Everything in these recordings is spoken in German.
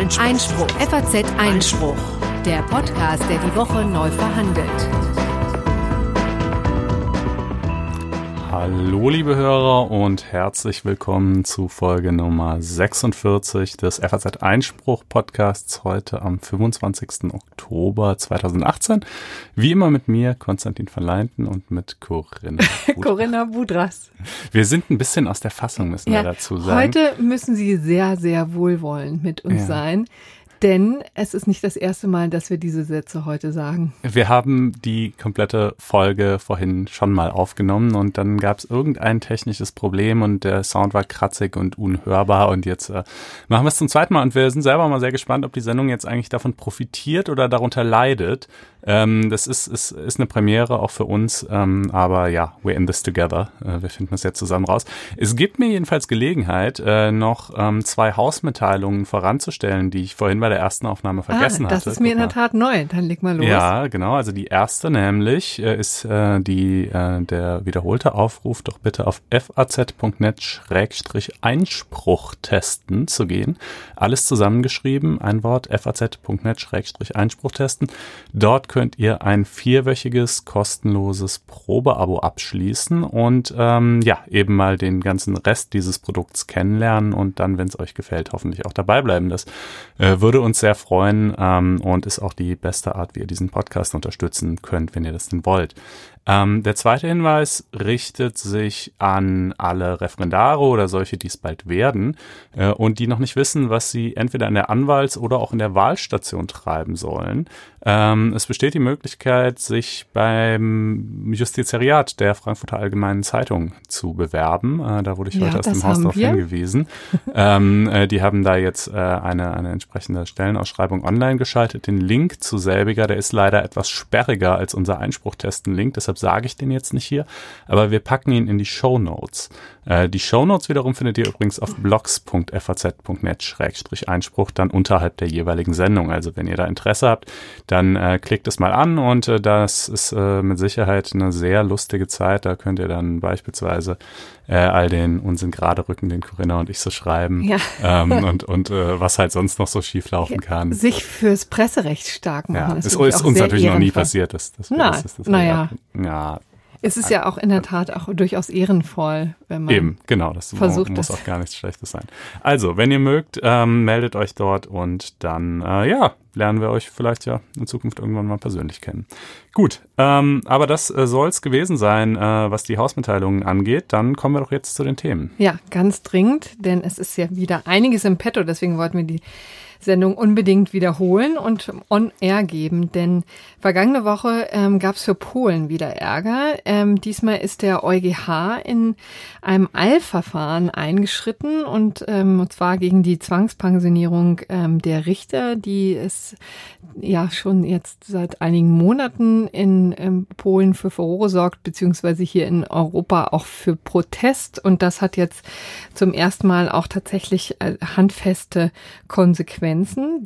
Einspruch. Einspruch. FAZ Einspruch. Der Podcast, der die Woche neu verhandelt. Hallo liebe Hörer und herzlich willkommen zu Folge Nummer 46 des FAZ Einspruch Podcasts heute am 25. Oktober 2018. Wie immer mit mir, Konstantin Verleinten und mit Corinna. Budras. Corinna Budras. Wir sind ein bisschen aus der Fassung, müssen Ja, wir dazu sagen. heute müssen Sie sehr, sehr wohlwollend mit uns Ja. sein, denn es ist nicht das erste Mal, dass wir diese Sätze heute sagen. Wir haben die komplette Folge vorhin schon mal aufgenommen und dann gab es irgendein technisches Problem und der Sound war kratzig und unhörbar und jetzt äh, machen wir es zum zweiten Mal und wir sind selber mal sehr gespannt, ob die Sendung jetzt eigentlich davon profitiert oder darunter leidet. Ähm, das ist, ist, ist eine Premiere auch für uns, ähm, aber ja, we're in this together. Äh, wir finden das jetzt zusammen raus. Es gibt mir jedenfalls Gelegenheit, äh, noch ähm, zwei Hausmitteilungen voranzustellen, die ich vorhin bei der ersten Aufnahme vergessen ah, das hatte. ist mir in der. Tat neu. Dann leg mal los. Ja, genau. Also die erste nämlich äh, ist äh, die äh, der wiederholte Aufruf, doch bitte auf faz.net-einspruch testen zu gehen. Alles zusammengeschrieben, ein Wort faz.net-einspruch testen. Dort könnt ihr ein vierwöchiges kostenloses Probeabo abschließen und ähm, ja eben mal den ganzen Rest dieses Produkts kennenlernen und dann, wenn es euch gefällt, hoffentlich auch dabei bleiben. Das äh, würde uns sehr freuen ähm, und ist auch die beste Art, wie ihr diesen Podcast unterstützen könnt, wenn ihr das denn wollt. Ähm, der zweite Hinweis richtet sich an alle Referendare oder solche, die es bald werden äh, und die noch nicht wissen, was sie entweder in der Anwalts- oder auch in der Wahlstation treiben sollen. Ähm, es besteht die Möglichkeit, sich beim Justizariat der Frankfurter Allgemeinen Zeitung zu bewerben. Äh, da wurde ich Ja, heute aus dem Haus darauf hingewiesen. ähm, äh, die haben da jetzt äh, eine, eine entsprechende Stellenausschreibung online geschaltet. Den Link zu selbiger, der ist leider etwas sperriger als unser Einspruchtesten-Link, deshalb sage ich den jetzt nicht hier, aber wir packen ihn in die Show Notes. Äh, die Show Notes wiederum findet ihr übrigens auf blogs.faz.net-einspruch, dann unterhalb der jeweiligen Sendung. Also wenn ihr da Interesse habt, dann äh, klickt es mal an und äh, das ist äh, mit Sicherheit eine sehr lustige Zeit. Da könnt ihr dann beispielsweise äh, all den Unsinn gerade rücken, den Corinna und ich so schreiben Ja. ähm, und, und äh, was halt sonst noch so schief laufen kann. Sich fürs Presserecht stark machen. Ja, ist ist, uns natürlich noch nie passiert. Dass, dass wir Nein, das, das naja. Ja, Es ist ja auch in der Tat auch durchaus ehrenvoll, wenn man Eben, genau, das versucht muss es. auch gar nichts Schlechtes sein. Also, wenn ihr mögt, ähm, meldet euch dort und dann, äh, ja, lernen wir euch vielleicht ja in Zukunft irgendwann mal persönlich kennen. Gut, ähm, aber das äh, soll's gewesen sein, äh, was die Hausmitteilungen angeht. Dann kommen wir doch jetzt zu den Themen. Ja, ganz dringend, denn es ist ja wieder einiges im Petto, deswegen wollten wir die Sendung unbedingt wiederholen und on air geben, denn vergangene Woche ähm, gab es für Polen wieder Ärger. Ähm, diesmal ist der EuGH in einem Eilverfahren eingeschritten und, ähm, und zwar gegen die Zwangspensionierung ähm, der Richter, die es ja schon jetzt seit einigen Monaten in ähm, Polen für Furore sorgt, beziehungsweise hier in Europa auch für Protest. Und das hat jetzt zum ersten Mal auch tatsächlich äh, handfeste Konsequenzen.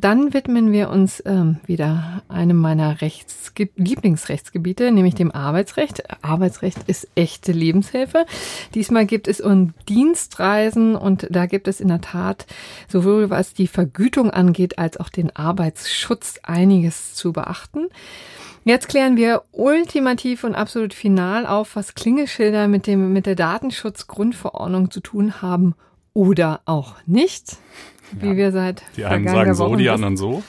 Dann widmen wir uns ähm, wieder einem meiner Rechtsge Lieblingsrechtsgebiete, nämlich dem Arbeitsrecht. Arbeitsrecht ist echte Lebenshilfe. Diesmal gibt es um Dienstreisen und da gibt es in der Tat sowohl was die Vergütung angeht als auch den Arbeitsschutz einiges zu beachten. Jetzt klären wir ultimativ und absolut final auf, was Klingelschilder mit dem, mit der Datenschutzgrundverordnung zu tun haben oder auch nicht. Wie Ja. wir seit Die einen sagen so, die anderen so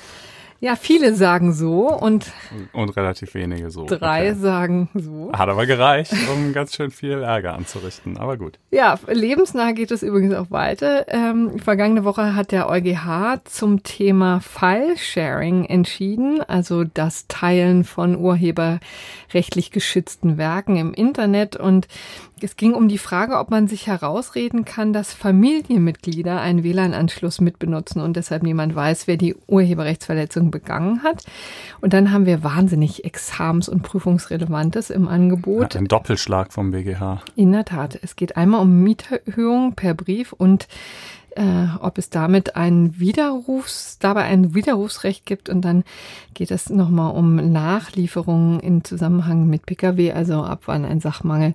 Ja, viele sagen so und und relativ wenige so. drei Okay. sagen so. Hat aber gereicht, um ganz schön viel Ärger anzurichten. Aber gut. Ja, lebensnah geht es übrigens auch weiter. Ähm, vergangene Woche hat der EuGH zum Thema File-Sharing entschieden, also das Teilen von urheberrechtlich geschützten Werken im Internet. Und es ging um die Frage, ob man sich herausreden kann, dass Familienmitglieder einen WLAN-Anschluss mitbenutzen und deshalb niemand weiß, wer die Urheberrechtsverletzung begangen hat. Und dann haben wir wahnsinnig Examens- und Prüfungsrelevantes im Angebot. Ein Doppelschlag vom BGH. In der Tat. Es geht einmal um Mieterhöhung per Brief und äh, ob es damit ein Widerrufs, dabei ein Widerrufsrecht gibt und dann geht es nochmal um Nachlieferungen in Zusammenhang mit Pkw, also ab wann ein Sachmangel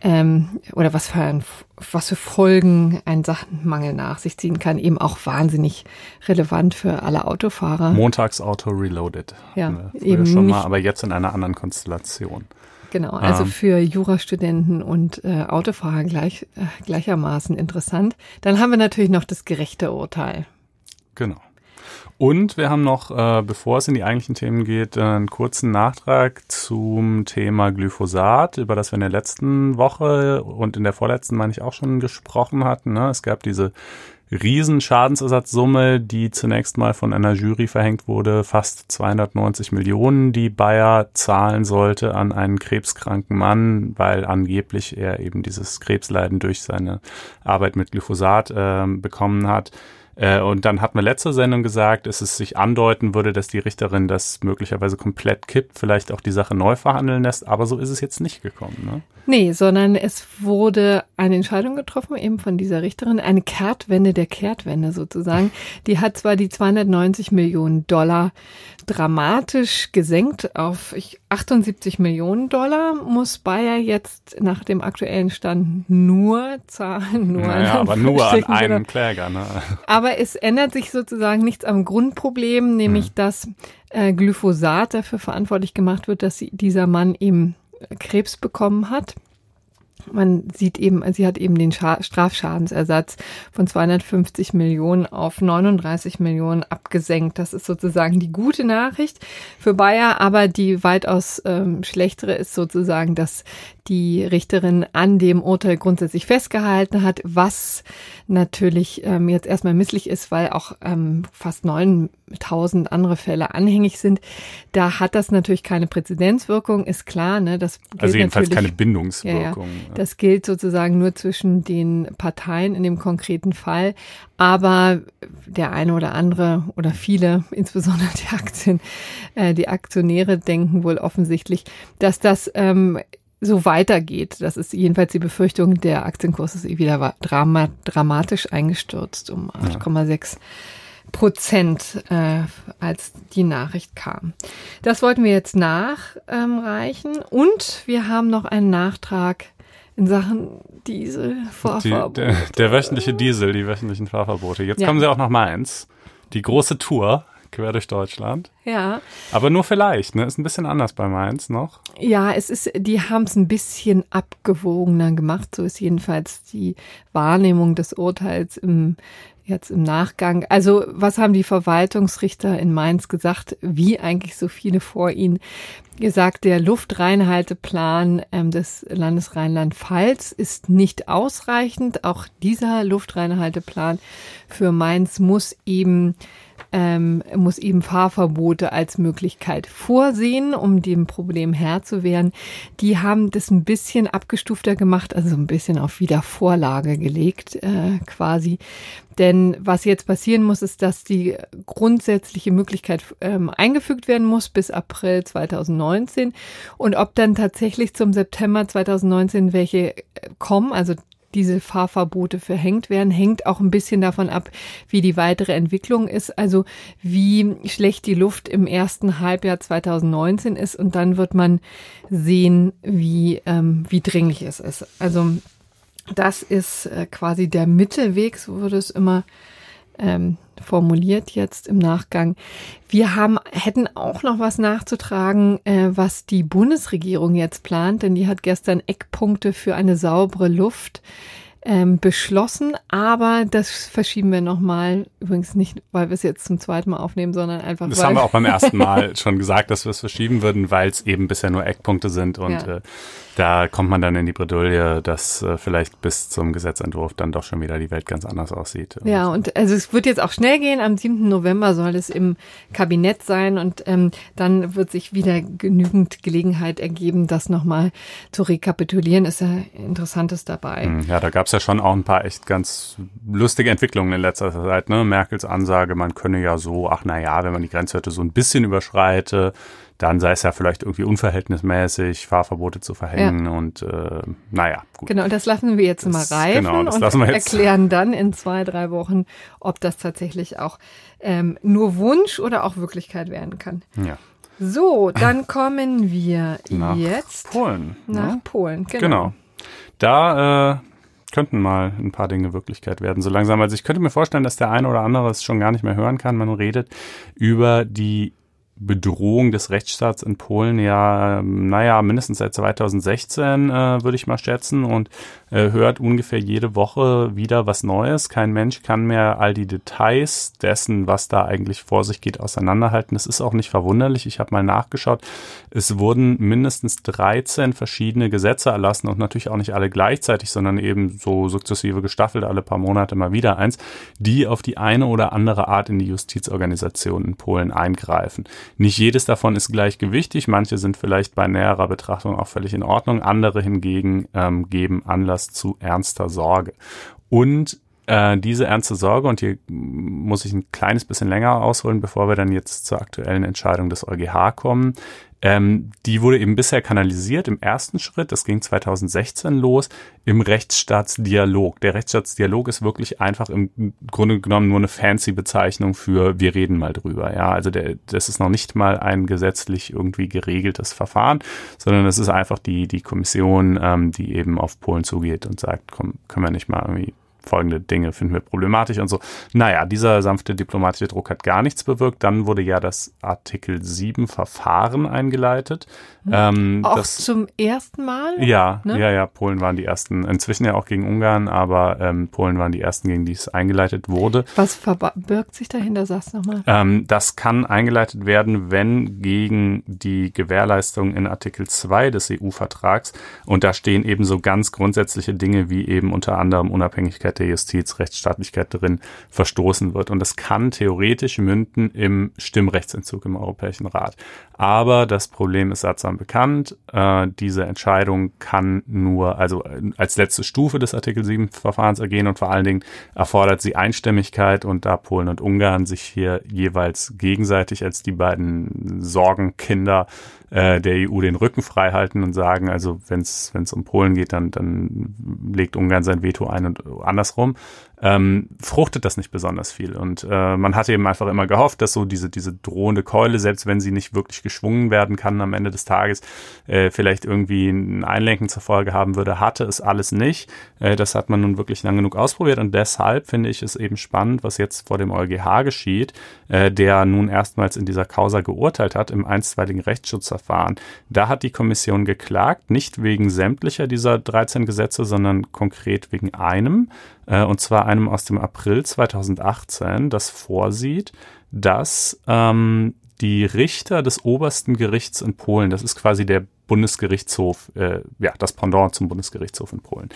ähm, oder was für ein, was für Folgen ein Sachmangel nach sich ziehen kann, eben auch wahnsinnig relevant für alle Autofahrer. Montagsauto Reloaded. Ja, eben schon mal, aber jetzt in einer anderen Konstellation. Genau, also ähm. für Jurastudenten und äh, Autofahrer gleich, äh, gleichermaßen interessant. Dann haben wir natürlich noch das gerechte Urteil. Genau. Und wir haben noch, äh, bevor es in die eigentlichen Themen geht, einen kurzen Nachtrag zum Thema Glyphosat, über das wir in der letzten Woche und in der vorletzten, meine ich, auch schon gesprochen hatten. Ne? Es gab diese Riesenschadensersatzsumme, die zunächst mal von einer Jury verhängt wurde, fast 290 Millionen, die Bayer zahlen sollte an einen krebskranken Mann, weil angeblich er eben dieses Krebsleiden durch seine Arbeit mit Glyphosat äh, bekommen hat. Äh, und dann hat man letzte Sendung gesagt, dass es sich andeuten würde, dass die Richterin das möglicherweise komplett kippt, vielleicht auch die Sache neu verhandeln lässt, aber so ist es jetzt nicht gekommen. Ne? Nee, sondern es wurde eine Entscheidung getroffen, eben von dieser Richterin, eine Kehrtwende der Kehrtwende sozusagen. Die hat zwar die 290 Millionen Dollar dramatisch gesenkt auf 78 Millionen Dollar, muss Bayer jetzt nach dem aktuellen Stand nur zahlen. Nur naja, aber nur an einem Kläger. Ne? Aber es ändert sich sozusagen nichts am Grundproblem, nämlich hm. dass äh, Glyphosat dafür verantwortlich gemacht wird, dass dieser Mann eben Krebs bekommen hat. Man sieht eben, sie hat eben den Strafschadensersatz von 250 Millionen auf 39 Millionen abgesenkt. Das ist sozusagen die gute Nachricht für Bayer, aber die weitaus ähm, schlechtere ist sozusagen, dass die Richterin an dem Urteil grundsätzlich festgehalten hat, was natürlich ähm, jetzt erstmal misslich ist, weil auch ähm, fast 9000 andere Fälle anhängig sind. Da hat das natürlich keine Präzedenzwirkung, ist klar. Ne? Das gilt also jedenfalls keine Bindungswirkung. Ja, ja. Das gilt sozusagen nur zwischen den Parteien in dem konkreten Fall. Aber der eine oder andere oder viele, insbesondere die Aktien, äh, die Aktionäre denken wohl offensichtlich, dass das ähm, so weitergeht. Das ist jedenfalls die Befürchtung, der Aktienkurs ist eh wieder drama dramatisch eingestürzt um 8,6 Prozent, äh, als die Nachricht kam. Das wollten wir jetzt nachreichen ähm, und wir haben noch einen Nachtrag in Sachen Diesel, Fahrverbot. Der, der, wöchentliche Diesel, die wöchentlichen Fahrverbote. Jetzt ja. kommen sie auch noch mal eins. Die große Tour quer durch Deutschland. Ja. Aber nur vielleicht, ne? Ist ein bisschen anders bei Mainz noch. Ja, es ist, die haben es ein bisschen abgewogener gemacht. So ist jedenfalls die Wahrnehmung des Urteils im, jetzt im Nachgang. Also, was haben die Verwaltungsrichter in Mainz gesagt? Wie eigentlich so viele vor ihnen gesagt, der Luftreinhalteplan ähm, des Landes Rheinland-Pfalz ist nicht ausreichend. Auch dieser Luftreinhalteplan für Mainz muss eben ähm, muss eben Fahrverbote als Möglichkeit vorsehen, um dem Problem Herr zu werden. Die haben das ein bisschen abgestufter gemacht, also ein bisschen auf Wiedervorlage gelegt äh, quasi. Denn was jetzt passieren muss, ist, dass die grundsätzliche Möglichkeit ähm, eingefügt werden muss bis April 2019. Und ob dann tatsächlich zum September 2019 welche kommen, also diese Fahrverbote verhängt werden, hängt auch ein bisschen davon ab, wie die weitere Entwicklung ist, also wie schlecht die Luft im ersten Halbjahr 2019 ist und dann wird man sehen, wie, ähm, wie dringlich es ist. Also das ist äh, quasi der Mittelweg, so würde es immer ähm, formuliert jetzt im Nachgang. Wir haben, hätten auch noch was nachzutragen, äh, was die Bundesregierung jetzt plant, denn die hat gestern Eckpunkte für eine saubere Luft ähm, beschlossen, aber das verschieben wir nochmal. Übrigens nicht, weil wir es jetzt zum zweiten Mal aufnehmen, sondern einfach. Das haben wir auch beim ersten Mal schon gesagt, dass wir es verschieben würden, weil es eben bisher nur Eckpunkte sind und ja. äh, da kommt man dann in die Bredouille, dass äh, vielleicht bis zum Gesetzentwurf dann doch schon wieder die Welt ganz anders aussieht. Ja, und also es wird jetzt auch schnell gehen. Am 7. November soll es im Kabinett sein und ähm, dann wird sich wieder genügend Gelegenheit ergeben, das nochmal zu rekapitulieren. Ist ja Interessantes dabei. Hm, ja, da gab es es ja schon auch ein paar echt ganz lustige Entwicklungen in letzter Zeit. Ne? Merkels Ansage, man könne ja so, ach na ja, wenn man die Grenzwerte so ein bisschen überschreite, dann sei es ja vielleicht irgendwie unverhältnismäßig, Fahrverbote zu verhängen ja. und äh, naja, gut. Genau, das lassen wir jetzt das, mal reifen genau, das und lassen wir jetzt. erklären dann in zwei, drei Wochen, ob das tatsächlich auch ähm, nur Wunsch oder auch Wirklichkeit werden kann. Ja. So, dann kommen wir nach jetzt Polen. Nach ne? Polen, genau. genau. Da äh, könnten mal ein paar Dinge Wirklichkeit werden, so langsam. Also ich könnte mir vorstellen, dass der eine oder andere es schon gar nicht mehr hören kann. Man redet über die Bedrohung des Rechtsstaats in Polen ja, naja, mindestens seit 2016 äh, würde ich mal schätzen und äh, hört ungefähr jede Woche wieder was Neues. Kein Mensch kann mehr all die Details dessen, was da eigentlich vor sich geht, auseinanderhalten. Das ist auch nicht verwunderlich. Ich habe mal nachgeschaut. Es wurden mindestens 13 verschiedene Gesetze erlassen und natürlich auch nicht alle gleichzeitig, sondern eben so sukzessive gestaffelt alle paar Monate mal wieder eins, die auf die eine oder andere Art in die Justizorganisation in Polen eingreifen. Nicht jedes davon ist gleich gewichtig. Manche sind vielleicht bei näherer Betrachtung auch völlig in Ordnung. Andere hingegen ähm, geben Anlass zu ernster Sorge. Und äh, diese ernste Sorge, und hier muss ich ein kleines bisschen länger ausholen, bevor wir dann jetzt zur aktuellen Entscheidung des EuGH kommen, ähm, die wurde eben bisher kanalisiert im ersten Schritt, das ging 2016 los, im Rechtsstaatsdialog. Der Rechtsstaatsdialog ist wirklich einfach im Grunde genommen nur eine fancy Bezeichnung für wir reden mal drüber. Ja, also der, das ist noch nicht mal ein gesetzlich irgendwie geregeltes Verfahren, sondern es ist einfach die, die Kommission, ähm, die eben auf Polen zugeht und sagt, komm, können wir nicht mal irgendwie folgende Dinge finden wir problematisch und so. Naja, dieser sanfte diplomatische Druck hat gar nichts bewirkt. Dann wurde ja das Artikel 7 Verfahren eingeleitet. Mhm. Ähm, auch das, zum ersten Mal? Ja, ne? ja, ja, Polen waren die ersten, inzwischen ja auch gegen Ungarn, aber ähm, Polen waren die ersten, gegen die es eingeleitet wurde. Was verbirgt sich dahinter, sagst du nochmal? Ähm, das kann eingeleitet werden, wenn gegen die Gewährleistung in Artikel 2 des EU-Vertrags, und da stehen eben so ganz grundsätzliche Dinge wie eben unter anderem Unabhängigkeit der Justiz, Rechtsstaatlichkeit darin verstoßen wird. Und das kann theoretisch münden im Stimmrechtsentzug im Europäischen Rat. Aber das Problem ist sattsam bekannt. Äh, diese Entscheidung kann nur, also äh, als letzte Stufe des Artikel 7 Verfahrens ergehen und vor allen Dingen erfordert sie Einstimmigkeit und da Polen und Ungarn sich hier jeweils gegenseitig als die beiden Sorgenkinder äh, der EU den Rücken frei halten und sagen, also wenn es um Polen geht, dann, dann legt Ungarn sein Veto ein und andersrum ähm, fruchtet das nicht besonders viel. Und äh, man hatte eben einfach immer gehofft, dass so diese, diese drohende Keule, selbst wenn sie nicht wirklich geschwungen werden kann am Ende des Tages, äh, vielleicht irgendwie ein Einlenken zur Folge haben würde, hatte es alles nicht. Äh, das hat man nun wirklich lang genug ausprobiert und deshalb finde ich es eben spannend, was jetzt vor dem EuGH geschieht, äh, der nun erstmals in dieser Causa geurteilt hat im einstweiligen Rechtsschutzverfahren. Da hat die Kommission geklagt, nicht wegen sämtlicher dieser 13 Gesetze, sondern konkret wegen einem äh, und zwar einem aus dem April 2018, das vorsieht, dass ähm, die Richter des obersten Gerichts in Polen, das ist quasi der Bundesgerichtshof, äh, ja, das Pendant zum Bundesgerichtshof in Polen,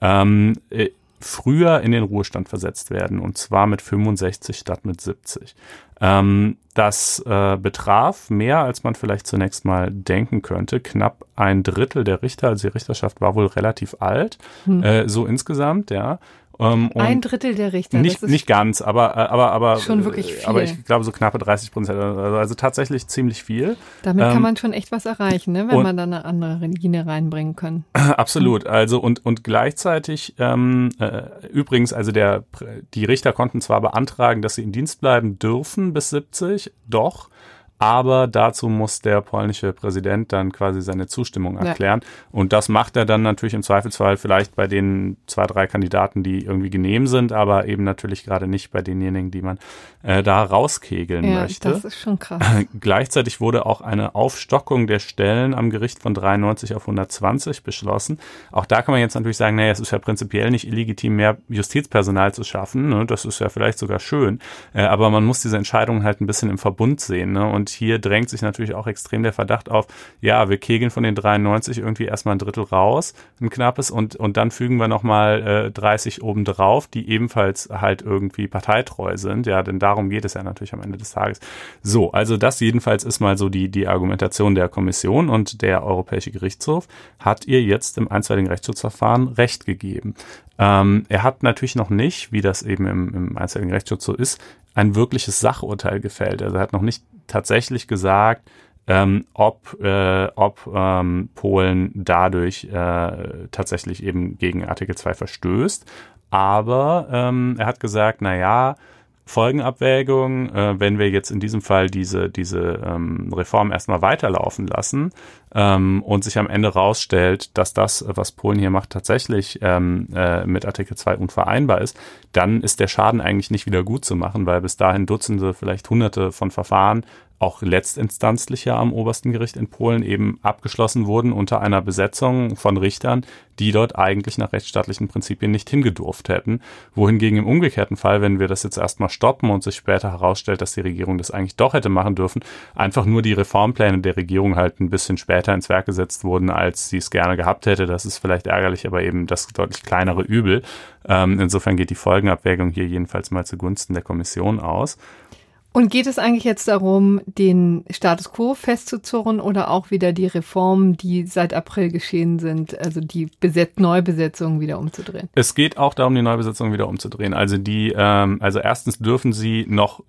ähm, äh, früher in den Ruhestand versetzt werden und zwar mit 65 statt mit 70. Ähm, das äh, betraf mehr, als man vielleicht zunächst mal denken könnte. Knapp ein Drittel der Richter, also die Richterschaft war wohl relativ alt, hm. äh, so insgesamt, ja. Ähm, Ein Drittel der Richter. Nicht, nicht ganz, aber, äh, aber, aber, schon wirklich viel. aber ich glaube so knappe 30 Prozent, also, also tatsächlich ziemlich viel. Damit ähm, kann man schon echt was erreichen, ne, wenn und, man dann eine andere Linie reinbringen kann. Absolut, also und, und gleichzeitig, ähm, äh, übrigens, also der, die Richter konnten zwar beantragen, dass sie in Dienst bleiben dürfen bis 70, doch aber dazu muss der polnische Präsident dann quasi seine Zustimmung erklären. Ja. Und das macht er dann natürlich im Zweifelsfall vielleicht bei den zwei, drei Kandidaten, die irgendwie genehm sind, aber eben natürlich gerade nicht bei denjenigen, die man äh, da rauskegeln ja, möchte. Das ist schon krass. Gleichzeitig wurde auch eine Aufstockung der Stellen am Gericht von 93 auf 120 beschlossen. Auch da kann man jetzt natürlich sagen, naja, es ist ja prinzipiell nicht illegitim, mehr Justizpersonal zu schaffen. Ne? Das ist ja vielleicht sogar schön. Äh, aber man muss diese Entscheidungen halt ein bisschen im Verbund sehen. Ne? Und und hier drängt sich natürlich auch extrem der Verdacht auf, ja, wir kegeln von den 93 irgendwie erstmal ein Drittel raus, ein knappes, und, und dann fügen wir nochmal äh, 30 oben drauf, die ebenfalls halt irgendwie parteitreu sind. Ja, denn darum geht es ja natürlich am Ende des Tages. So, also das jedenfalls ist mal so die, die Argumentation der Kommission und der Europäische Gerichtshof hat ihr jetzt im einstweiligen Rechtsschutzverfahren Recht gegeben. Ähm, er hat natürlich noch nicht, wie das eben im, im einstweiligen Rechtsschutz so ist, ein wirkliches Sachurteil gefällt. Also er hat noch nicht tatsächlich gesagt, ähm, ob, äh, ob ähm, Polen dadurch äh, tatsächlich eben gegen Artikel 2 verstößt. Aber ähm, er hat gesagt, na ja, Folgenabwägung, äh, wenn wir jetzt in diesem Fall diese, diese ähm, Reform erstmal weiterlaufen lassen ähm, und sich am Ende rausstellt, dass das, was Polen hier macht, tatsächlich ähm, äh, mit Artikel 2 unvereinbar ist, dann ist der Schaden eigentlich nicht wieder gut zu machen, weil bis dahin Dutzende, vielleicht Hunderte von Verfahren auch letztinstanzlich ja am obersten Gericht in Polen eben abgeschlossen wurden unter einer Besetzung von Richtern, die dort eigentlich nach rechtsstaatlichen Prinzipien nicht hingedurft hätten. Wohingegen im umgekehrten Fall, wenn wir das jetzt erstmal stoppen und sich später herausstellt, dass die Regierung das eigentlich doch hätte machen dürfen, einfach nur die Reformpläne der Regierung halt ein bisschen später ins Werk gesetzt wurden, als sie es gerne gehabt hätte. Das ist vielleicht ärgerlich, aber eben das deutlich kleinere Übel. Ähm, insofern geht die Folgenabwägung hier jedenfalls mal zugunsten der Kommission aus. Und geht es eigentlich jetzt darum, den Status quo festzuzurren oder auch wieder die Reformen, die seit April geschehen sind, also die Beset Neubesetzung wieder umzudrehen? Es geht auch darum, die Neubesetzung wieder umzudrehen. Also die, ähm, also erstens dürfen sie noch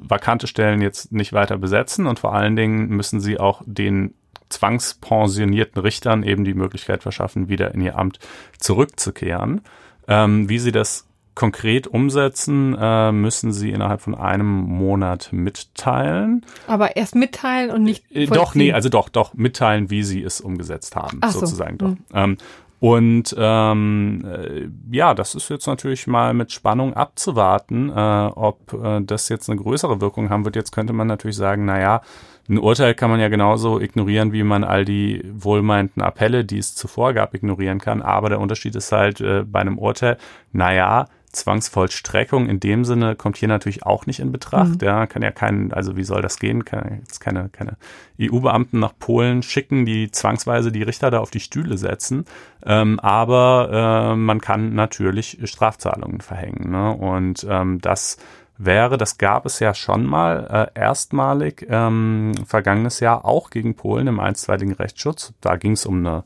vakante Stellen jetzt nicht weiter besetzen und vor allen Dingen müssen sie auch den zwangspensionierten Richtern eben die Möglichkeit verschaffen, wieder in ihr Amt zurückzukehren. Ähm, wie sie das konkret umsetzen, äh, müssen sie innerhalb von einem Monat mitteilen. Aber erst mitteilen und nicht. Äh, doch, nee, also doch, doch, mitteilen, wie sie es umgesetzt haben, Ach sozusagen so. doch. Mhm. Ähm, und ähm, äh, ja, das ist jetzt natürlich mal mit Spannung abzuwarten, äh, ob äh, das jetzt eine größere Wirkung haben wird. Jetzt könnte man natürlich sagen, na ja, ein Urteil kann man ja genauso ignorieren, wie man all die wohlmeinten Appelle, die es zuvor gab, ignorieren kann. Aber der Unterschied ist halt äh, bei einem Urteil, na ja, Zwangsvollstreckung in dem Sinne kommt hier natürlich auch nicht in Betracht. Mhm. Ja, kann ja keinen, also wie soll das gehen? Kann jetzt keine, keine EU-Beamten nach Polen schicken, die zwangsweise die Richter da auf die Stühle setzen. Ähm, aber äh, man kann natürlich Strafzahlungen verhängen. Ne? Und ähm, das wäre, das gab es ja schon mal äh, erstmalig ähm, vergangenes Jahr auch gegen Polen im einstweiligen Rechtsschutz. Da ging es um eine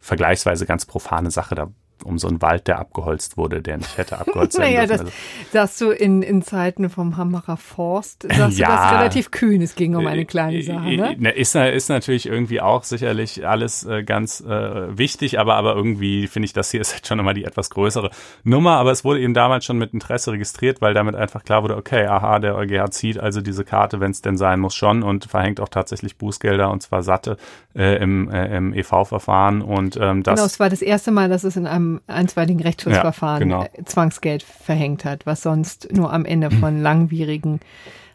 vergleichsweise ganz profane Sache. Da um so einen Wald, der abgeholzt wurde, der nicht hätte abgeholzt werden naja, dürfen. Das sagst du in, in Zeiten vom Hammerer Forst, sagst ja, du das relativ kühn, es ging um eine kleine Sache, ne? ne? Ist, ist natürlich irgendwie auch sicherlich alles äh, ganz äh, wichtig, aber, aber irgendwie finde ich, das hier ist jetzt schon immer die etwas größere Nummer, aber es wurde eben damals schon mit Interesse registriert, weil damit einfach klar wurde, okay, aha, der EuGH zieht also diese Karte, wenn es denn sein muss, schon und verhängt auch tatsächlich Bußgelder und zwar satte äh, im, äh, im EV-Verfahren und ähm, das... Genau, es war das erste Mal, dass es in einem einstweiligen Rechtsschutzverfahren ja, genau. Zwangsgeld verhängt hat, was sonst nur am Ende von langwierigen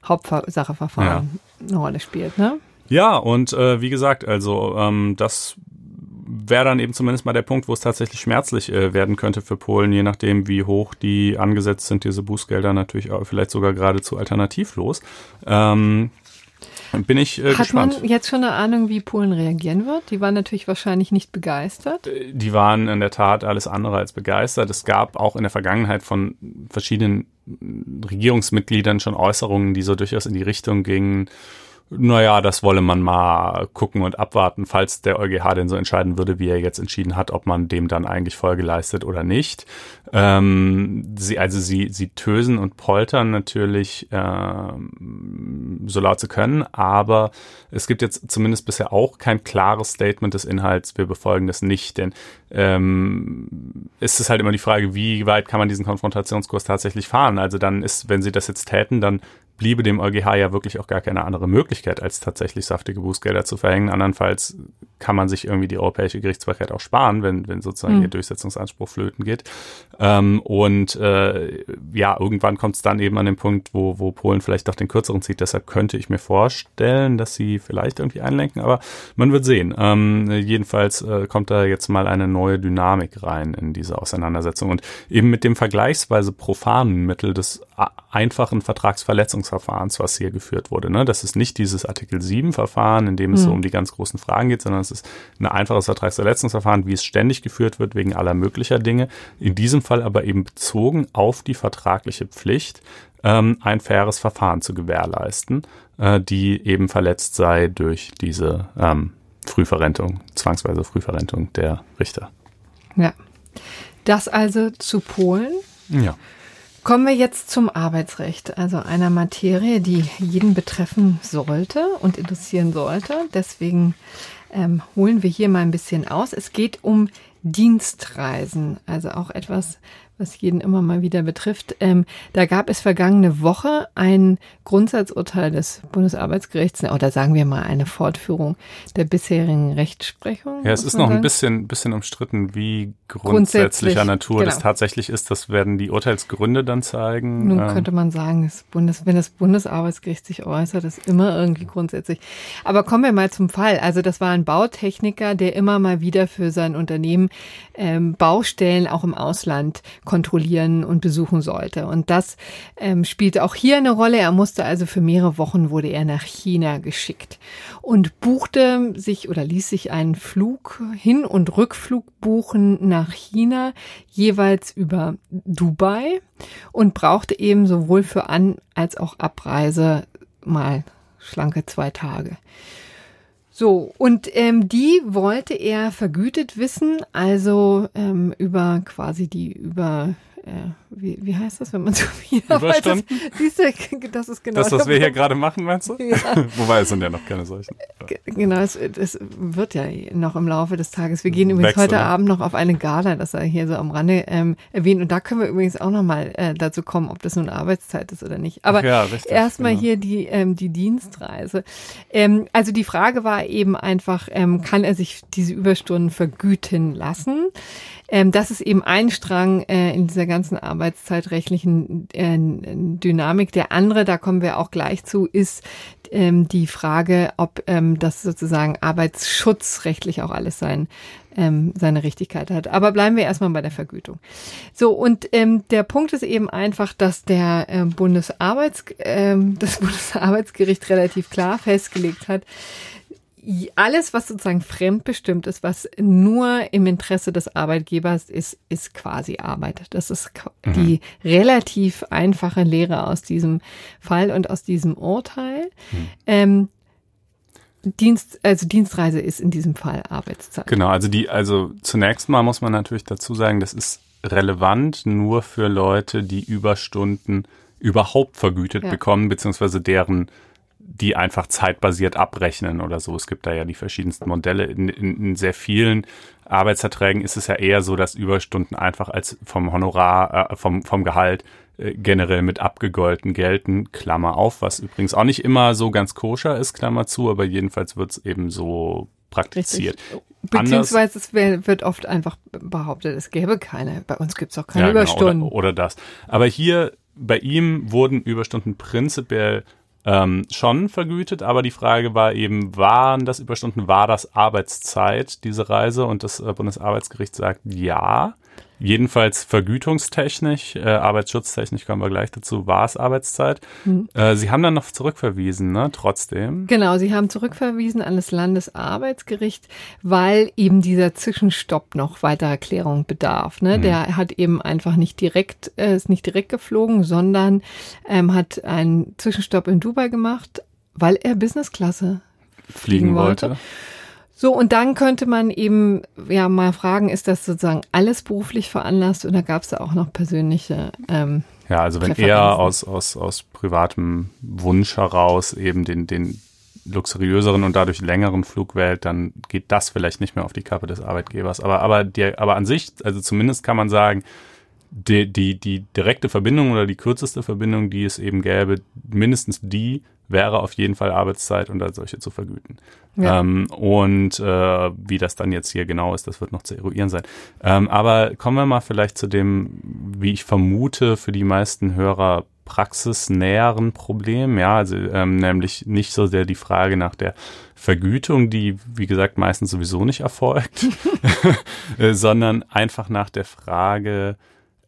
Hauptsacheverfahren ja. eine Rolle spielt. Ne? Ja, und äh, wie gesagt, also ähm, das wäre dann eben zumindest mal der Punkt, wo es tatsächlich schmerzlich äh, werden könnte für Polen, je nachdem, wie hoch die angesetzt sind, diese Bußgelder natürlich auch vielleicht sogar geradezu alternativlos. Ähm, bin ich äh, Hat gespannt. man jetzt schon eine Ahnung, wie Polen reagieren wird? Die waren natürlich wahrscheinlich nicht begeistert. Äh, die waren in der Tat alles andere als begeistert. Es gab auch in der Vergangenheit von verschiedenen Regierungsmitgliedern schon Äußerungen, die so durchaus in die Richtung gingen, naja, das wolle man mal gucken und abwarten, falls der EuGH denn so entscheiden würde, wie er jetzt entschieden hat, ob man dem dann eigentlich Folge leistet oder nicht. Ähm, sie, also sie, sie tösen und poltern natürlich äh, so laut sie können, aber es gibt jetzt zumindest bisher auch kein klares Statement des Inhalts, wir befolgen das nicht, denn ähm, ist es halt immer die Frage, wie weit kann man diesen Konfrontationskurs tatsächlich fahren? Also dann ist, wenn sie das jetzt täten, dann bliebe dem EuGH ja wirklich auch gar keine andere Möglichkeit, als tatsächlich saftige Bußgelder zu verhängen. Andernfalls kann man sich irgendwie die europäische Gerichtsbarkeit auch sparen, wenn, wenn sozusagen mhm. ihr Durchsetzungsanspruch flöten geht. Ähm, und äh, ja, irgendwann kommt es dann eben an den Punkt, wo, wo Polen vielleicht doch den kürzeren zieht. Deshalb könnte ich mir vorstellen, dass sie vielleicht irgendwie einlenken, aber man wird sehen. Ähm, jedenfalls äh, kommt da jetzt mal eine neue Dynamik rein in diese Auseinandersetzung und eben mit dem vergleichsweise profanen Mittel des einfachen Vertragsverletzungshandels Vertragsverfahrens, was hier geführt wurde. Ne? Das ist nicht dieses Artikel 7 Verfahren, in dem es mhm. so um die ganz großen Fragen geht, sondern es ist ein einfaches Vertragsverletzungsverfahren, wie es ständig geführt wird wegen aller möglicher Dinge. In diesem Fall aber eben bezogen auf die vertragliche Pflicht, ähm, ein faires Verfahren zu gewährleisten, äh, die eben verletzt sei durch diese ähm, Frühverrentung, zwangsweise Frühverrentung der Richter. Ja. Das also zu Polen. Ja. Kommen wir jetzt zum Arbeitsrecht, also einer Materie, die jeden betreffen sollte und interessieren sollte. Deswegen ähm, holen wir hier mal ein bisschen aus. Es geht um Dienstreisen, also auch etwas, was jeden immer mal wieder betrifft. Ähm, da gab es vergangene Woche ein Grundsatzurteil des Bundesarbeitsgerichts, oder sagen wir mal eine Fortführung der bisherigen Rechtsprechung. Ja, es ist noch sagen. ein bisschen, bisschen umstritten, wie grundsätzlicher Natur genau. das tatsächlich ist. Das werden die Urteilsgründe dann zeigen. Nun ähm, könnte man sagen, das Bundes, wenn das Bundesarbeitsgericht sich äußert, ist immer irgendwie grundsätzlich. Aber kommen wir mal zum Fall. Also das war ein Bautechniker, der immer mal wieder für sein Unternehmen ähm, Baustellen auch im Ausland kontrollieren und besuchen sollte. Und das ähm, spielte auch hier eine Rolle. Er musste also für mehrere Wochen wurde er nach China geschickt und buchte sich oder ließ sich einen Flug Hin- und Rückflug buchen nach China, jeweils über Dubai und brauchte eben sowohl für An- als auch Abreise mal schlanke zwei Tage. So, und ähm, die wollte er vergütet wissen, also ähm, über quasi die über äh, wie, wie heißt das, wenn man so viel Überstunden? Siehst du, das ist genau das, was wir hier gerade machen, meinst du? Ja. Wobei es sind ja noch keine solchen. Genau, es, es, wird ja noch im Laufe des Tages. Wir gehen übrigens Wechsel, heute Abend noch auf eine Gala, das sei hier so am Rande ähm, erwähnt. Und da können wir übrigens auch noch mal äh, dazu kommen, ob das nun Arbeitszeit ist oder nicht. Aber ja, erstmal genau. hier die, ähm, die Dienstreise. Ähm, also die Frage war eben einfach, ähm, kann er sich diese Überstunden vergüten lassen? Ähm, das ist eben ein Strang äh, in dieser ganzen arbeitszeitrechtlichen äh, Dynamik. Der andere, da kommen wir auch gleich zu, ist ähm, die Frage, ob ähm, das sozusagen arbeitsschutzrechtlich auch alles sein ähm, seine Richtigkeit hat. Aber bleiben wir erstmal bei der Vergütung. So, und ähm, der Punkt ist eben einfach, dass der ähm, Bundesarbeits, ähm, das Bundesarbeitsgericht relativ klar festgelegt hat, alles, was sozusagen fremdbestimmt ist, was nur im Interesse des Arbeitgebers ist, ist quasi Arbeit. Das ist mhm. die relativ einfache Lehre aus diesem Fall und aus diesem Urteil. Mhm. Ähm, Dienst, also Dienstreise ist in diesem Fall Arbeitszeit. Genau, also die, also zunächst mal muss man natürlich dazu sagen, das ist relevant nur für Leute, die Überstunden überhaupt vergütet ja. bekommen, beziehungsweise deren die einfach zeitbasiert abrechnen oder so. Es gibt da ja die verschiedensten Modelle. In, in, in, sehr vielen Arbeitsverträgen ist es ja eher so, dass Überstunden einfach als vom Honorar, äh, vom, vom Gehalt äh, generell mit abgegolten gelten, Klammer auf, was übrigens auch nicht immer so ganz koscher ist, Klammer zu, aber jedenfalls wird es eben so praktiziert. Richtig. Beziehungsweise es wird oft einfach behauptet, es gäbe keine. Bei uns gibt es auch keine ja, Überstunden. Genau, oder, oder das. Aber hier bei ihm wurden Überstunden prinzipiell ähm, schon vergütet, aber die Frage war eben, waren das Überstunden, war das Arbeitszeit, diese Reise? Und das äh, Bundesarbeitsgericht sagt ja. Jedenfalls vergütungstechnisch, äh, arbeitsschutztechnisch kommen wir gleich dazu, war es Arbeitszeit. Mhm. Äh, Sie haben dann noch zurückverwiesen, ne? Trotzdem. Genau, Sie haben zurückverwiesen an das Landesarbeitsgericht, weil eben dieser Zwischenstopp noch weiterer Klärung bedarf. Ne? Mhm. Der hat eben einfach nicht direkt, äh, ist nicht direkt geflogen, sondern ähm, hat einen Zwischenstopp in Dubai gemacht, weil er Businessklasse fliegen, fliegen wollte. wollte. So, und dann könnte man eben ja mal fragen, ist das sozusagen alles beruflich veranlasst oder gab es da auch noch persönliche ähm, Ja, also wenn er aus, aus, aus privatem Wunsch heraus eben den, den luxuriöseren und dadurch längeren Flug wählt, dann geht das vielleicht nicht mehr auf die Kappe des Arbeitgebers. Aber, aber, die, aber an sich, also zumindest kann man sagen, die, die, die direkte Verbindung oder die kürzeste Verbindung, die es eben gäbe, mindestens die wäre auf jeden Fall Arbeitszeit und als solche zu vergüten. Ja. Ähm, und äh, wie das dann jetzt hier genau ist, das wird noch zu eruieren sein. Ähm, aber kommen wir mal vielleicht zu dem, wie ich vermute, für die meisten Hörer praxisnäheren Problem, ja, also ähm, nämlich nicht so sehr die Frage nach der Vergütung, die wie gesagt meistens sowieso nicht erfolgt, äh, sondern einfach nach der Frage,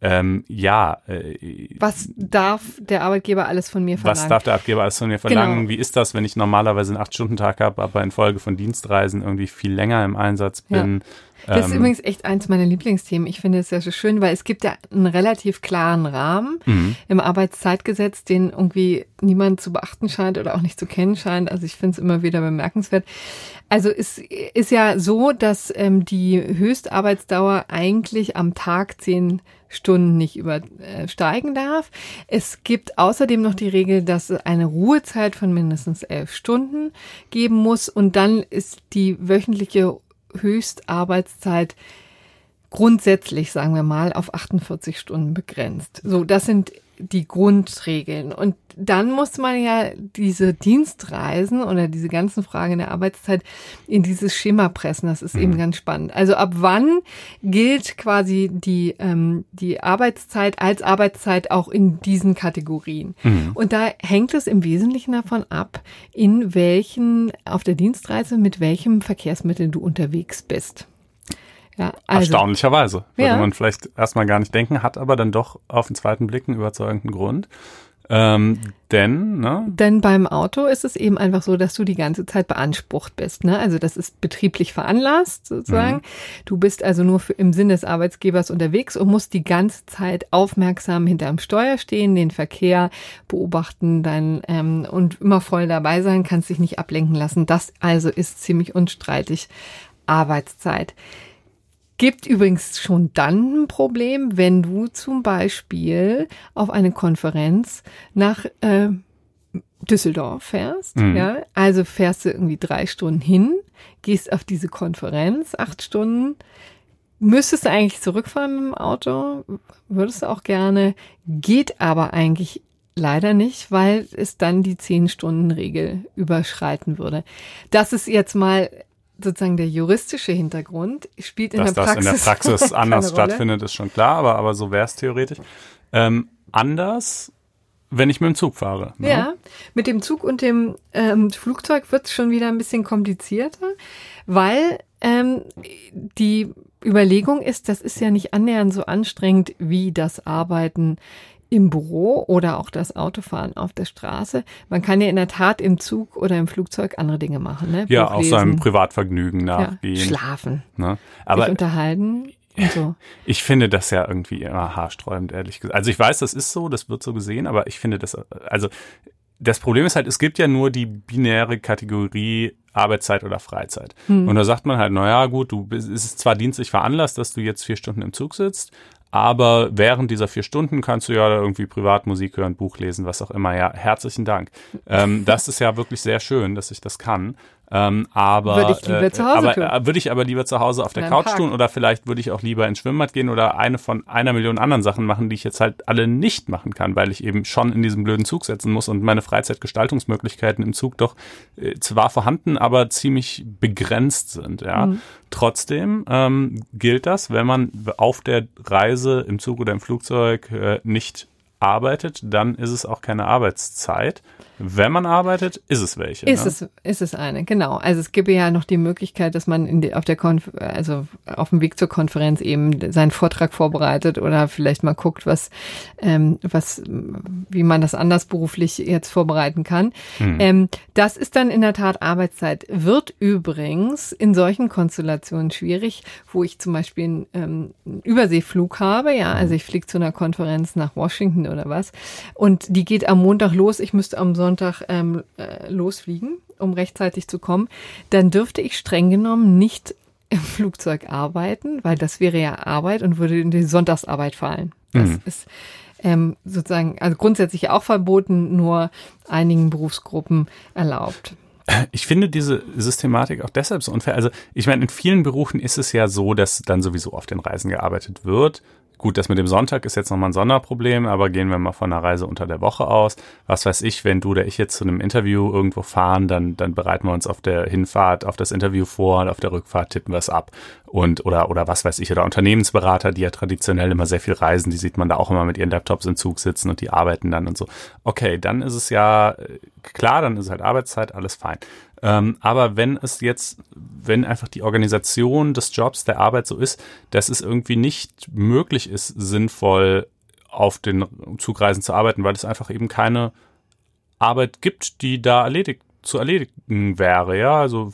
ähm, ja. Äh, was darf der Arbeitgeber alles von mir verlangen? Was darf der Arbeitgeber alles von mir verlangen? Genau. Wie ist das, wenn ich normalerweise einen Acht-Stunden-Tag habe, aber infolge von Dienstreisen irgendwie viel länger im Einsatz bin? Ja. Das ist ähm, übrigens echt eins meiner Lieblingsthemen. Ich finde es sehr, sehr schön, weil es gibt ja einen relativ klaren Rahmen mhm. im Arbeitszeitgesetz, den irgendwie niemand zu beachten scheint oder auch nicht zu kennen scheint. Also ich finde es immer wieder bemerkenswert. Also es ist ja so, dass ähm, die Höchstarbeitsdauer eigentlich am Tag zehn Stunden nicht übersteigen darf. Es gibt außerdem noch die Regel, dass es eine Ruhezeit von mindestens elf Stunden geben muss und dann ist die wöchentliche Höchstarbeitszeit grundsätzlich, sagen wir mal, auf 48 Stunden begrenzt. So, das sind die Grundregeln. Und dann muss man ja diese Dienstreisen oder diese ganzen Fragen der Arbeitszeit in dieses Schema pressen. Das ist mhm. eben ganz spannend. Also ab wann gilt quasi die, ähm, die Arbeitszeit als Arbeitszeit auch in diesen Kategorien? Mhm. Und da hängt es im Wesentlichen davon ab, in welchen, auf der Dienstreise, mit welchem Verkehrsmittel du unterwegs bist. Ja, also, Erstaunlicherweise. Würde ja. man vielleicht erstmal gar nicht denken, hat aber dann doch auf den zweiten Blick einen überzeugenden Grund. Ähm, denn, ne? Denn beim Auto ist es eben einfach so, dass du die ganze Zeit beansprucht bist. Ne? Also das ist betrieblich veranlasst sozusagen. Mhm. Du bist also nur für, im Sinne des Arbeitsgebers unterwegs und musst die ganze Zeit aufmerksam hinterm Steuer stehen, den Verkehr beobachten dein, ähm, und immer voll dabei sein, kannst dich nicht ablenken lassen. Das also ist ziemlich unstreitig Arbeitszeit. Gibt übrigens schon dann ein Problem, wenn du zum Beispiel auf eine Konferenz nach äh, Düsseldorf fährst. Mhm. Ja, also fährst du irgendwie drei Stunden hin, gehst auf diese Konferenz, acht Stunden, müsstest du eigentlich zurückfahren mit dem Auto, würdest du auch gerne, geht aber eigentlich leider nicht, weil es dann die zehn Stunden Regel überschreiten würde. Das ist jetzt mal sozusagen der juristische Hintergrund spielt in Dass der Praxis. Dass das in der Praxis anders stattfindet, ist schon klar, aber, aber so wäre es theoretisch. Ähm, anders, wenn ich mit dem Zug fahre. Ne? Ja, mit dem Zug und dem ähm, Flugzeug wird es schon wieder ein bisschen komplizierter, weil ähm, die Überlegung ist, das ist ja nicht annähernd so anstrengend wie das Arbeiten im Büro oder auch das Autofahren auf der Straße. Man kann ja in der Tat im Zug oder im Flugzeug andere Dinge machen. Ne? Ja, auch seinem Privatvergnügen nachgehen. Ja, schlafen. Ne? Aber sich unterhalten. Und so. Ich finde das ja irgendwie immer haarsträubend, ehrlich gesagt. Also ich weiß, das ist so, das wird so gesehen, aber ich finde das, also das Problem ist halt, es gibt ja nur die binäre Kategorie Arbeitszeit oder Freizeit. Hm. Und da sagt man halt, naja, gut, du bist, es ist zwar dienstlich veranlasst, dass du jetzt vier Stunden im Zug sitzt, aber während dieser vier Stunden kannst du ja irgendwie Privatmusik hören, Buch lesen, was auch immer. Ja, herzlichen Dank. Ähm, das ist ja wirklich sehr schön, dass ich das kann. Ähm, aber würde ich lieber äh, zu Hause aber, tun. Äh, würde ich aber lieber zu Hause auf der Couch tun oder vielleicht würde ich auch lieber ins Schwimmbad gehen oder eine von einer Million anderen Sachen machen, die ich jetzt halt alle nicht machen kann, weil ich eben schon in diesem blöden Zug setzen muss und meine Freizeitgestaltungsmöglichkeiten im Zug doch äh, zwar vorhanden, aber ziemlich begrenzt sind. Ja, mhm. trotzdem ähm, gilt das, wenn man auf der Reise im Zug oder im Flugzeug äh, nicht arbeitet, dann ist es auch keine Arbeitszeit. Wenn man arbeitet, ist es welche. Ist, ne? es, ist es eine, genau. Also es gibt ja noch die Möglichkeit, dass man die, auf der Konf also auf dem Weg zur Konferenz eben seinen Vortrag vorbereitet oder vielleicht mal guckt, was, ähm, was, wie man das anders beruflich jetzt vorbereiten kann. Hm. Ähm, das ist dann in der Tat Arbeitszeit. Wird übrigens in solchen Konstellationen schwierig, wo ich zum Beispiel einen, ähm, Überseeflug habe. Ja, also ich fliege zu einer Konferenz nach Washington oder was und die geht am Montag los. Ich müsste am Sonntag Sonntag ähm, äh, losfliegen, um rechtzeitig zu kommen, dann dürfte ich streng genommen nicht im Flugzeug arbeiten, weil das wäre ja Arbeit und würde in die Sonntagsarbeit fallen. Das mhm. ist ähm, sozusagen, also grundsätzlich auch verboten, nur einigen Berufsgruppen erlaubt. Ich finde diese Systematik auch deshalb so unfair. Also ich meine, in vielen Berufen ist es ja so, dass dann sowieso auf den Reisen gearbeitet wird. Gut, das mit dem Sonntag ist jetzt nochmal ein Sonderproblem, aber gehen wir mal von einer Reise unter der Woche aus. Was weiß ich, wenn du oder ich jetzt zu einem Interview irgendwo fahren, dann, dann bereiten wir uns auf der Hinfahrt auf das Interview vor und auf der Rückfahrt tippen wir es ab. und oder oder was weiß ich oder Unternehmensberater, die ja traditionell immer sehr viel reisen, die sieht man da auch immer mit ihren Laptops im Zug sitzen und die arbeiten dann und so. Okay, dann ist es ja äh, klar, dann ist halt Arbeitszeit, alles fein. Ähm, aber wenn es jetzt, wenn einfach die Organisation des Jobs, der Arbeit so ist, dass es irgendwie nicht möglich ist, sinnvoll auf den Zugreisen zu arbeiten, weil es einfach eben keine Arbeit gibt, die da erledigt zu erledigen wäre, ja, also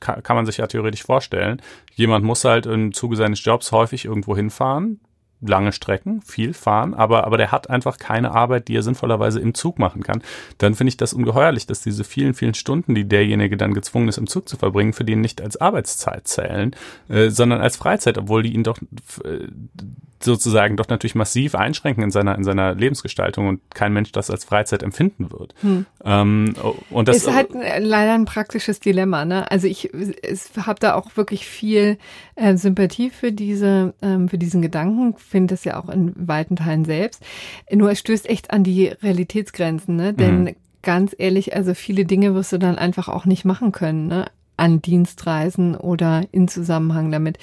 kann, kann man sich ja theoretisch vorstellen. Jemand muss halt im Zuge seines Jobs häufig irgendwo hinfahren, lange Strecken, viel fahren, aber, aber der hat einfach keine Arbeit, die er sinnvollerweise im Zug machen kann, dann finde ich das ungeheuerlich, dass diese vielen, vielen Stunden, die derjenige dann gezwungen ist, im Zug zu verbringen, für den nicht als Arbeitszeit zählen, äh, sondern als Freizeit, obwohl die ihn doch äh, sozusagen doch natürlich massiv einschränken in seiner, in seiner Lebensgestaltung und kein Mensch das als Freizeit empfinden wird. Hm. Ähm, und das ist halt leider ein praktisches Dilemma. Ne? Also ich, habe da auch wirklich viel äh, Sympathie für diese, ähm, für diesen Gedanken, finde das ja auch in weiten Teilen selbst. Nur es stößt echt an die Realitätsgrenzen, ne? denn mhm ganz ehrlich, also viele Dinge wirst du dann einfach auch nicht machen können. Ne? an Dienstreisen oder in Zusammenhang damit,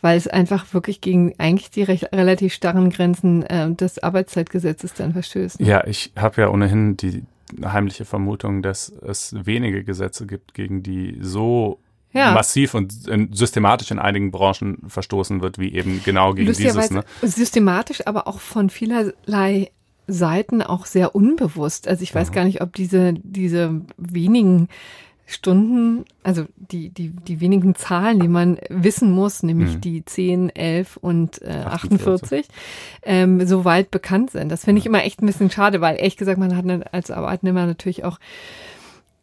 weil es einfach wirklich gegen eigentlich die recht, relativ starren Grenzen äh, des Arbeitszeitgesetzes dann verstößt. Ne? Ja, ich habe ja ohnehin die heimliche Vermutung, dass es wenige Gesetze gibt, gegen die so ja. massiv und systematisch in einigen Branchen verstoßen wird, wie eben genau gegen dieses. Ne? Systematisch, aber auch von vielerlei Seiten auch sehr unbewusst. Also ich weiß ja. gar nicht, ob diese, diese wenigen Stunden, also die, die, die wenigen Zahlen, die man wissen muss, nämlich mhm. die 10, 11 und äh, 48, 48 ähm, so weit bekannt sind. Das finde ich immer echt ein bisschen schade, weil ehrlich gesagt, man hat als Arbeitnehmer natürlich auch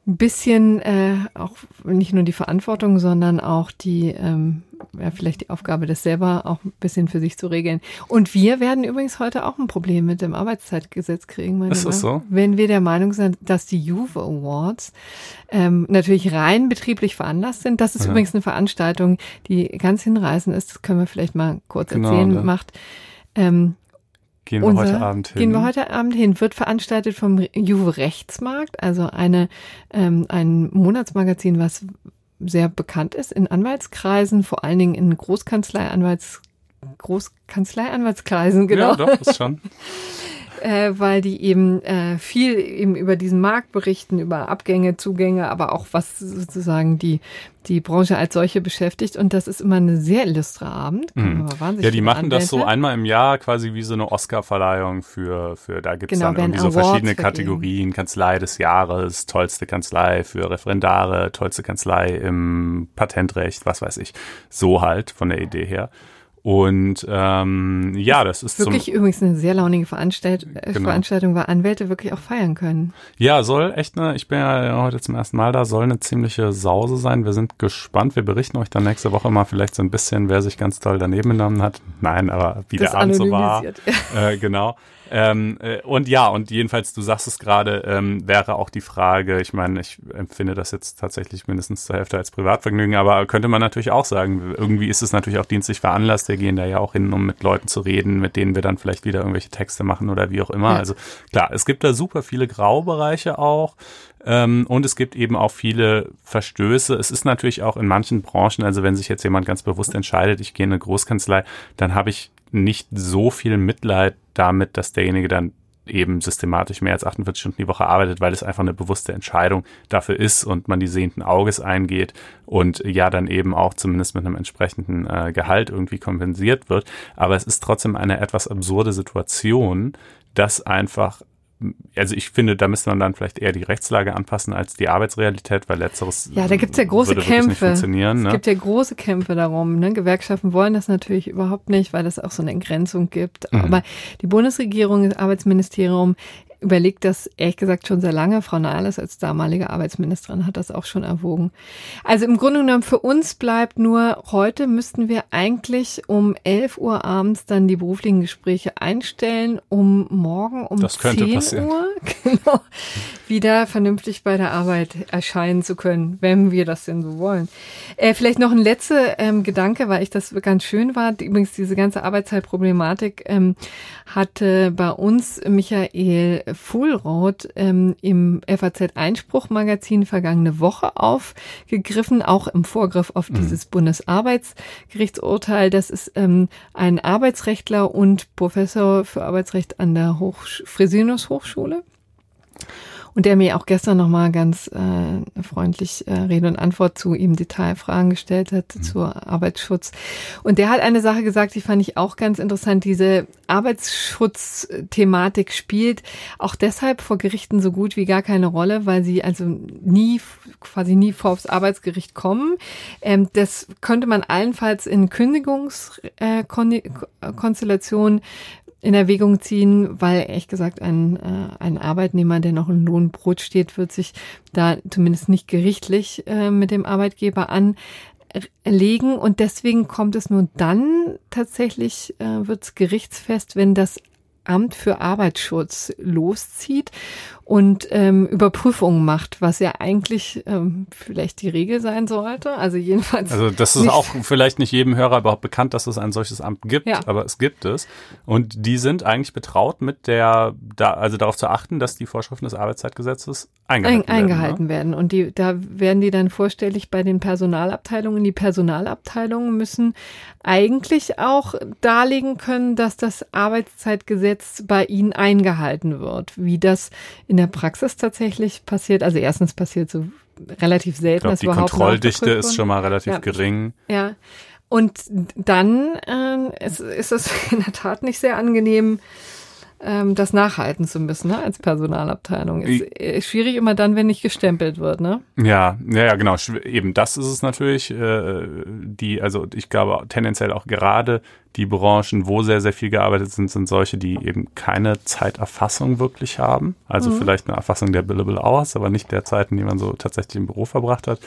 ein bisschen äh, auch nicht nur die Verantwortung, sondern auch die, ähm, ja, vielleicht die Aufgabe, das selber auch ein bisschen für sich zu regeln. Und wir werden übrigens heute auch ein Problem mit dem Arbeitszeitgesetz kriegen, meine Ist das so? Wenn wir der Meinung sind, dass die Juve Awards ähm, natürlich rein betrieblich veranlasst sind. Das ist ja. übrigens eine Veranstaltung, die ganz hinreißend ist. Das können wir vielleicht mal kurz genau, erzählen. Ja. Macht ähm, Gehen wir heute Abend hin. Gehen wir heute Abend hin. Wird veranstaltet vom Juve Rechtsmarkt, also eine, ähm, ein Monatsmagazin, was sehr bekannt ist in Anwaltskreisen, vor allen Dingen in Großkanzlei-Anwalts Großkanzlei-Anwaltskreisen, genau. Ja, doch, ist schon. äh, weil die eben äh, viel eben über diesen Markt berichten, über Abgänge, Zugänge, aber auch was sozusagen die, die Branche als solche beschäftigt. Und das ist immer eine sehr illustre Abend. Mhm. Ja, die machen das so einmal im Jahr quasi wie so eine Oscar-Verleihung für, für, da gibt's genau, dann irgendwie so verschiedene Kategorien, Kanzlei des Jahres, tollste Kanzlei für Referendare, tollste Kanzlei im Patentrecht, was weiß ich. So halt von der Idee her. Und ähm, ja, das ist wirklich übrigens eine sehr launige Veranstalt äh, genau. Veranstaltung, weil Anwälte wirklich auch feiern können. Ja, soll echt eine, ich bin ja heute zum ersten Mal da, soll eine ziemliche Sause sein. Wir sind gespannt. Wir berichten euch dann nächste Woche mal vielleicht so ein bisschen, wer sich ganz toll daneben genommen hat. Nein, aber wie das der Abend so war. Äh, genau. Ähm, äh, und ja, und jedenfalls, du sagst es gerade, ähm, wäre auch die Frage, ich meine, ich empfinde das jetzt tatsächlich mindestens zur Hälfte als Privatvergnügen, aber könnte man natürlich auch sagen, irgendwie ist es natürlich auch dienstlich veranlasst, wir gehen da ja auch hin, um mit Leuten zu reden, mit denen wir dann vielleicht wieder irgendwelche Texte machen oder wie auch immer. Ja. Also klar, es gibt da super viele Graubereiche auch. Ähm, und es gibt eben auch viele Verstöße. Es ist natürlich auch in manchen Branchen, also wenn sich jetzt jemand ganz bewusst entscheidet, ich gehe in eine Großkanzlei, dann habe ich nicht so viel Mitleid damit, dass derjenige dann eben systematisch mehr als 48 Stunden die Woche arbeitet, weil es einfach eine bewusste Entscheidung dafür ist und man die sehenden Auges eingeht und ja dann eben auch zumindest mit einem entsprechenden äh, Gehalt irgendwie kompensiert wird. Aber es ist trotzdem eine etwas absurde Situation, dass einfach also ich finde, da müsste man dann vielleicht eher die Rechtslage anpassen als die Arbeitsrealität, weil letzteres ja, da gibt's ja große Kämpfe. Es ne? gibt ja große Kämpfe darum. Ne? Gewerkschaften wollen das natürlich überhaupt nicht, weil es auch so eine Entgrenzung gibt. Mhm. Aber die Bundesregierung, das Arbeitsministerium überlegt das ehrlich gesagt schon sehr lange. Frau Nahles als damalige Arbeitsministerin hat das auch schon erwogen. Also im Grunde genommen für uns bleibt nur, heute müssten wir eigentlich um 11 Uhr abends dann die beruflichen Gespräche einstellen, um morgen um das 10 passieren. Uhr genau, wieder vernünftig bei der Arbeit erscheinen zu können, wenn wir das denn so wollen. Äh, vielleicht noch ein letzter ähm, Gedanke, weil ich das ganz schön war. Übrigens, diese ganze Arbeitszeitproblematik ähm, hatte bei uns Michael Fuhlroth ähm, im FAZ-Einspruch-Magazin vergangene Woche aufgegriffen, auch im Vorgriff auf mhm. dieses Bundesarbeitsgerichtsurteil. Das ist ähm, ein Arbeitsrechtler und Professor für Arbeitsrecht an der Hochsch Fresenius Hochschule und der mir auch gestern nochmal ganz äh, freundlich äh, Rede und Antwort zu ihm Detailfragen gestellt hat mhm. zur Arbeitsschutz. Und der hat eine Sache gesagt, die fand ich auch ganz interessant. Diese Arbeitsschutzthematik spielt auch deshalb vor Gerichten so gut wie gar keine Rolle, weil sie also nie, quasi nie vor aufs Arbeitsgericht kommen. Ähm, das könnte man allenfalls in Kündigungskonstellationen äh, in Erwägung ziehen, weil ehrlich gesagt ein, äh, ein Arbeitnehmer, der noch in Lohnbrot steht, wird sich da zumindest nicht gerichtlich äh, mit dem Arbeitgeber anlegen. Und deswegen kommt es nur dann tatsächlich, äh, wird es gerichtsfest, wenn das Amt für Arbeitsschutz loszieht und ähm, Überprüfungen macht, was ja eigentlich ähm, vielleicht die Regel sein sollte. Also jedenfalls. Also das ist auch vielleicht nicht jedem Hörer überhaupt bekannt, dass es ein solches Amt gibt, ja. aber es gibt es. Und die sind eigentlich betraut mit der, da, also darauf zu achten, dass die Vorschriften des Arbeitszeitgesetzes eingehalten, Ein, eingehalten werden. werden. Und die, da werden die dann vorstellig bei den Personalabteilungen. Die Personalabteilungen müssen eigentlich auch darlegen können, dass das Arbeitszeitgesetz bei ihnen eingehalten wird. Wie das in der Praxis tatsächlich passiert, also erstens passiert so relativ selten, ich glaub, die Kontrolldichte ist schon mal relativ ja. gering. Ja. Und dann äh, ist, ist es in der Tat nicht sehr angenehm, ähm, das nachhalten zu müssen, ne, als Personalabteilung. Ist, ist schwierig immer dann, wenn nicht gestempelt wird, ne? Ja, ja, ja, genau. Eben das ist es natürlich. Äh, die, also ich glaube tendenziell auch gerade die Branchen, wo sehr, sehr viel gearbeitet sind, sind solche, die eben keine Zeiterfassung wirklich haben. Also mhm. vielleicht eine Erfassung der Billable Hours, aber nicht der Zeiten, die man so tatsächlich im Büro verbracht hat.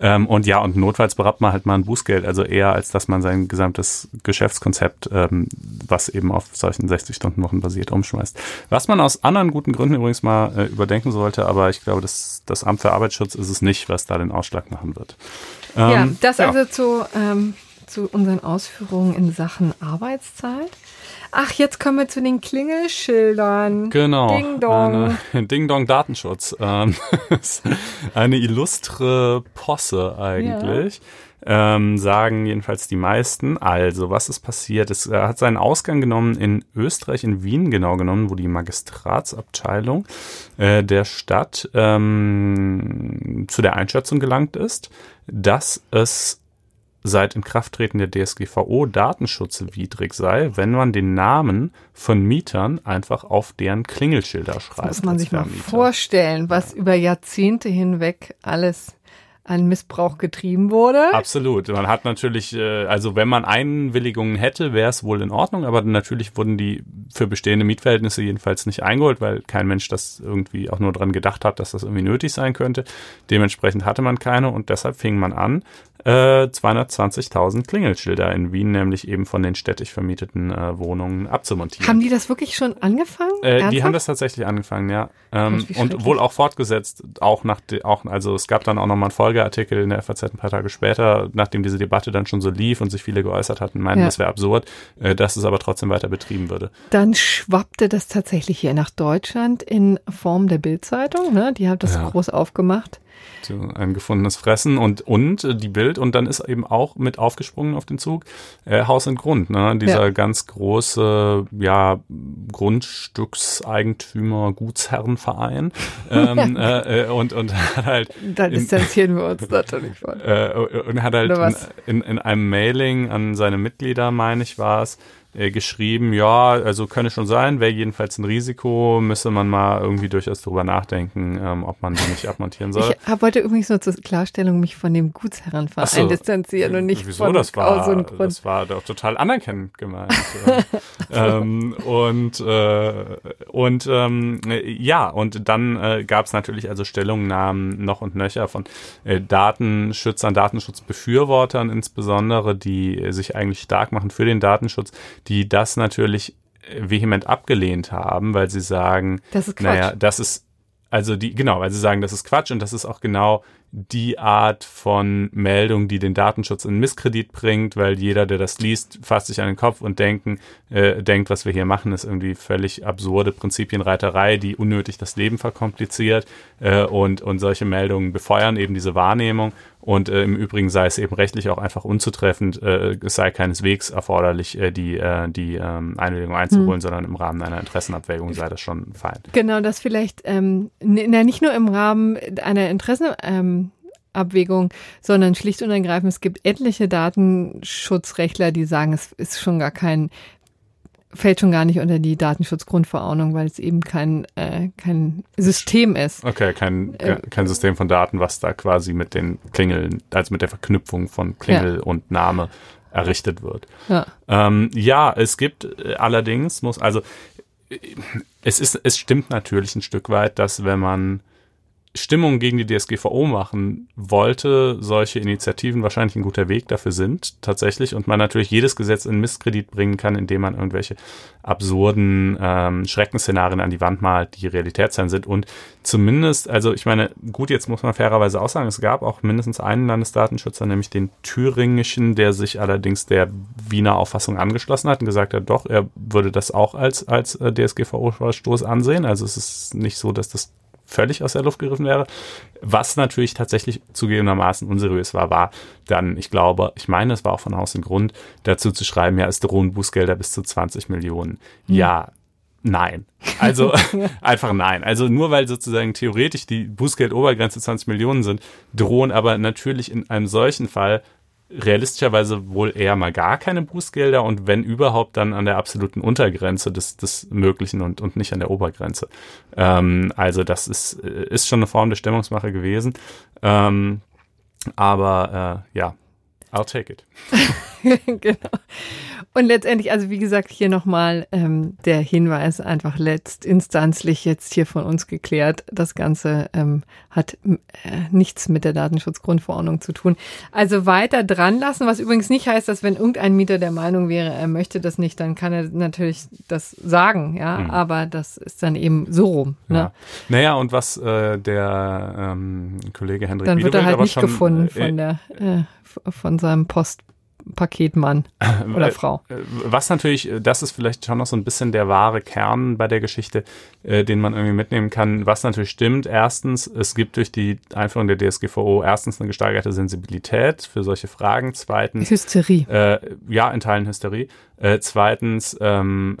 Ähm, und ja, und notfalls berappt man halt mal ein Bußgeld, also eher als dass man sein gesamtes Geschäftskonzept, ähm, was eben auf solchen 60-Stunden-Wochen basiert, umschmeißt. Was man aus anderen guten Gründen übrigens mal äh, überdenken sollte, aber ich glaube, das, das Amt für Arbeitsschutz ist es nicht, was da den Ausschlag machen wird. Ähm, ja, das ja. also zu ähm, zu unseren Ausführungen in Sachen Arbeitszeit. Ach, jetzt kommen wir zu den Klingelschildern. Genau. Ding Dong. Eine, Ding Dong Datenschutz. Ähm, eine illustre Posse eigentlich. Ja. Ähm, sagen jedenfalls die meisten. Also, was ist passiert? Es äh, hat seinen Ausgang genommen in Österreich, in Wien genau genommen, wo die Magistratsabteilung äh, der Stadt ähm, zu der Einschätzung gelangt ist, dass es seit Inkrafttreten der DSGVO datenschutzwidrig sei, wenn man den Namen von Mietern einfach auf deren Klingelschilder schreibt. Das muss man sich mal vorstellen, was über Jahrzehnte hinweg alles an Missbrauch getrieben wurde. Absolut. Man hat natürlich, äh, also wenn man Einwilligungen hätte, wäre es wohl in Ordnung, aber natürlich wurden die für bestehende Mietverhältnisse jedenfalls nicht eingeholt, weil kein Mensch das irgendwie auch nur dran gedacht hat, dass das irgendwie nötig sein könnte. Dementsprechend hatte man keine und deshalb fing man an, äh, 220.000 Klingelschilder in Wien, nämlich eben von den städtisch vermieteten äh, Wohnungen abzumontieren. Haben die das wirklich schon angefangen? Äh, die haben das tatsächlich angefangen, ja. Ähm, und wohl auch fortgesetzt, auch nach, auch, also es gab dann auch nochmal einen Folgeartikel in der FAZ ein paar Tage später, nachdem diese Debatte dann schon so lief und sich viele geäußert hatten, meinten, ja. das wäre absurd, äh, dass es aber trotzdem weiter betrieben würde. Dann schwappte das tatsächlich hier nach Deutschland in Form der Bildzeitung, ne? Die hat das ja. groß aufgemacht ein gefundenes Fressen und, und äh, die Bild und dann ist eben auch mit aufgesprungen auf den Zug äh, Haus und Grund, ne? dieser ja. ganz große ja, Grundstückseigentümer, Gutsherrenverein ähm, ja. äh, und, und hat halt da distanzieren wir uns natürlich von. Äh, und hat halt in, in, in einem Mailing an seine Mitglieder, meine ich, war es, äh, geschrieben, ja, also könne schon sein, wäre jedenfalls ein Risiko, müsste man mal irgendwie durchaus drüber nachdenken, ähm, ob man die nicht abmontieren soll. Ich wollte übrigens nur zur Klarstellung mich von dem Gutsherrenverein so, distanzieren und nicht wieso, von das war, und Grund. Das war doch total anerkennend gemeint. ähm, und äh, und ähm, ja, und dann äh, gab es natürlich also Stellungnahmen noch und nöcher von äh, Datenschützern, Datenschutzbefürwortern insbesondere, die sich eigentlich stark machen für den Datenschutz, die das natürlich vehement abgelehnt haben, weil sie sagen, das ist Quatsch. naja, das ist also die, genau, weil sie sagen, das ist Quatsch und das ist auch genau die Art von Meldung, die den Datenschutz in Misskredit bringt, weil jeder, der das liest, fasst sich an den Kopf und denken, äh, denkt, was wir hier machen, ist irgendwie völlig absurde Prinzipienreiterei, die unnötig das Leben verkompliziert äh, und, und solche Meldungen befeuern eben diese Wahrnehmung und äh, im Übrigen sei es eben rechtlich auch einfach unzutreffend, äh, es sei keineswegs erforderlich, äh, die, äh, die ähm, Einwilligung einzuholen, hm. sondern im Rahmen einer Interessenabwägung sei das schon fein. Genau, das vielleicht, ähm, na, nicht nur im Rahmen einer Interessenabwägung, ähm, sondern schlicht und ergreifend, es gibt etliche Datenschutzrechtler, die sagen, es ist schon gar kein fällt schon gar nicht unter die Datenschutzgrundverordnung, weil es eben kein, äh, kein System ist. Okay, kein, äh, kein System von Daten, was da quasi mit den Klingeln, also mit der Verknüpfung von Klingel ja. und Name errichtet wird. Ja, ähm, ja es gibt äh, allerdings, muss, also äh, es ist, es stimmt natürlich ein Stück weit, dass wenn man Stimmung gegen die DSGVO machen wollte, solche Initiativen wahrscheinlich ein guter Weg dafür sind, tatsächlich, und man natürlich jedes Gesetz in Misskredit bringen kann, indem man irgendwelche absurden ähm, Schreckensszenarien an die Wand malt, die Realitätssein sind. Und zumindest, also ich meine, gut, jetzt muss man fairerweise auch sagen, es gab auch mindestens einen Landesdatenschützer, nämlich den thüringischen, der sich allerdings der Wiener Auffassung angeschlossen hat und gesagt hat, doch, er würde das auch als, als äh, DSGVO-Verstoß ansehen. Also es ist nicht so, dass das völlig aus der Luft gegriffen wäre. Was natürlich tatsächlich zugegebenermaßen unseriös war, war dann, ich glaube, ich meine, es war auch von Haus und Grund, dazu zu schreiben, ja, es drohen Bußgelder bis zu 20 Millionen. Mhm. Ja, nein. Also einfach nein. Also nur weil sozusagen theoretisch die Bußgeldobergrenze 20 Millionen sind, drohen aber natürlich in einem solchen Fall realistischerweise wohl eher mal gar keine Bußgelder und wenn überhaupt dann an der absoluten Untergrenze des, des Möglichen und, und nicht an der Obergrenze. Ähm, also das ist, ist schon eine Form der Stimmungsmache gewesen. Ähm, aber äh, ja, I'll take it. genau. Und letztendlich, also wie gesagt, hier nochmal ähm, der Hinweis, einfach letztinstanzlich jetzt hier von uns geklärt. Das Ganze ähm, hat äh, nichts mit der Datenschutzgrundverordnung zu tun. Also weiter dran lassen, was übrigens nicht heißt, dass wenn irgendein Mieter der Meinung wäre, er möchte das nicht, dann kann er natürlich das sagen, ja, mhm. aber das ist dann eben so rum. Ne? Ja. Naja, und was äh, der ähm, Kollege Hendrik Dann wird er halt nicht schon, gefunden äh, von der äh, von seinem Post Paketmann oder äh, Frau. Äh, was natürlich, äh, das ist vielleicht schon noch so ein bisschen der wahre Kern bei der Geschichte, äh, den man irgendwie mitnehmen kann. Was natürlich stimmt, erstens, es gibt durch die Einführung der DSGVO erstens eine gesteigerte Sensibilität für solche Fragen. Zweitens. Hysterie. Äh, ja, in Teilen Hysterie. Äh, zweitens, ähm,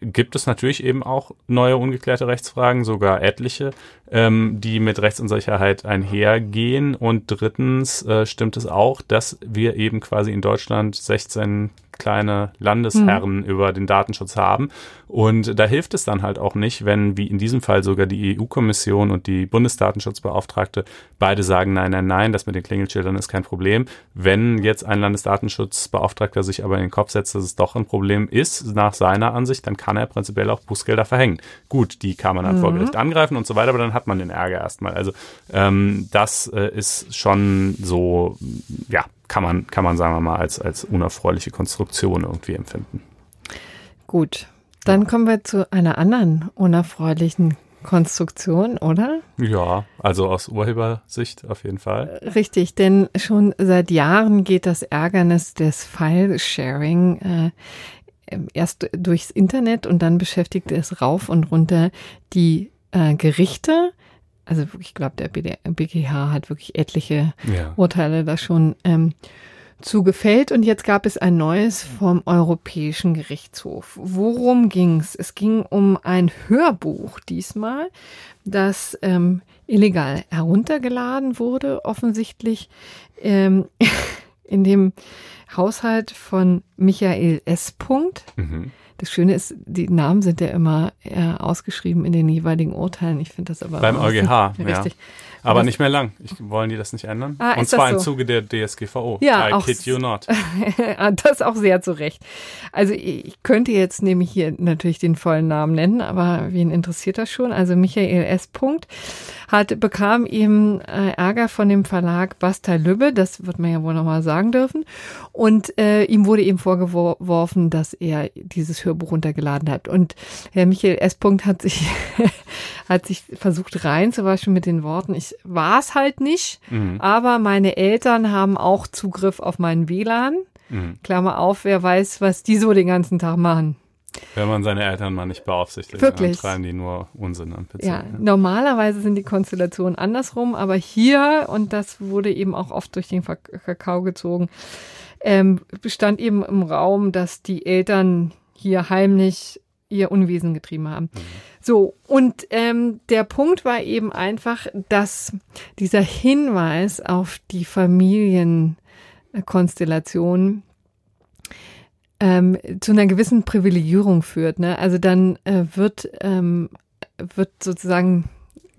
gibt es natürlich eben auch neue ungeklärte Rechtsfragen, sogar etliche, ähm, die mit Rechtsunsicherheit einhergehen. Und drittens äh, stimmt es auch, dass wir eben quasi in Deutschland 16 kleine Landesherren mhm. über den Datenschutz haben. Und da hilft es dann halt auch nicht, wenn, wie in diesem Fall sogar die EU-Kommission und die Bundesdatenschutzbeauftragte beide sagen, nein, nein, nein, das mit den Klingelschildern ist kein Problem. Wenn jetzt ein Landesdatenschutzbeauftragter sich aber in den Kopf setzt, dass es doch ein Problem ist, nach seiner Ansicht, dann kann er prinzipiell auch Bußgelder verhängen. Gut, die kann man dann mhm. vor Gericht angreifen und so weiter, aber dann hat man den Ärger erstmal. Also ähm, das äh, ist schon so, ja, kann man, kann man sagen wir mal, als, als unerfreuliche Konstruktion irgendwie empfinden. Gut, dann kommen wir zu einer anderen unerfreulichen Konstruktion, oder? Ja, also aus Urhebersicht auf jeden Fall. Richtig, denn schon seit Jahren geht das Ärgernis des File-Sharing äh, erst durchs Internet und dann beschäftigt es rauf und runter die äh, Gerichte also ich glaube, der BGH hat wirklich etliche ja. Urteile da schon ähm, zugefällt. Und jetzt gab es ein neues vom Europäischen Gerichtshof. Worum ging's? Es ging um ein Hörbuch diesmal, das ähm, illegal heruntergeladen wurde, offensichtlich ähm, in dem Haushalt von Michael S. Punkt. Mhm. Das Schöne ist, die Namen sind ja immer äh, ausgeschrieben in den jeweiligen Urteilen. Ich finde das aber beim EuGH, richtig. Ja. Aber nicht mehr lang. Ich, wollen die das nicht ändern? Ah, Und zwar so? im Zuge der DSGVO. Ja, I auch kid you not. Ah, das auch sehr zu Recht. Also ich könnte jetzt nämlich hier natürlich den vollen Namen nennen, aber wen interessiert das schon? Also Michael S. Punkt hat, bekam eben äh, Ärger von dem Verlag Bastei Lübbe, das wird man ja wohl nochmal sagen dürfen. Und äh, ihm wurde ihm vorgeworfen, dass er dieses Hörbuch runtergeladen hat. Und Herr Michael S. Punkt hat sich hat sich versucht reinzuwaschen mit den Worten, ich war es halt nicht, mhm. aber meine Eltern haben auch Zugriff auf meinen WLAN. Mhm. Klammer auf, wer weiß, was die so den ganzen Tag machen. Wenn man seine Eltern mal nicht beaufsichtigt, Wirklich? dann treiben die nur Unsinn am PC. Ja, ja, normalerweise sind die Konstellationen andersrum, aber hier, und das wurde eben auch oft durch den Kakao gezogen, ähm, bestand eben im Raum, dass die Eltern hier heimlich ihr Unwesen getrieben haben. Mhm. So, und ähm, der Punkt war eben einfach, dass dieser Hinweis auf die Familienkonstellation ähm, zu einer gewissen Privilegierung führt. Ne? Also dann äh, wird, ähm, wird sozusagen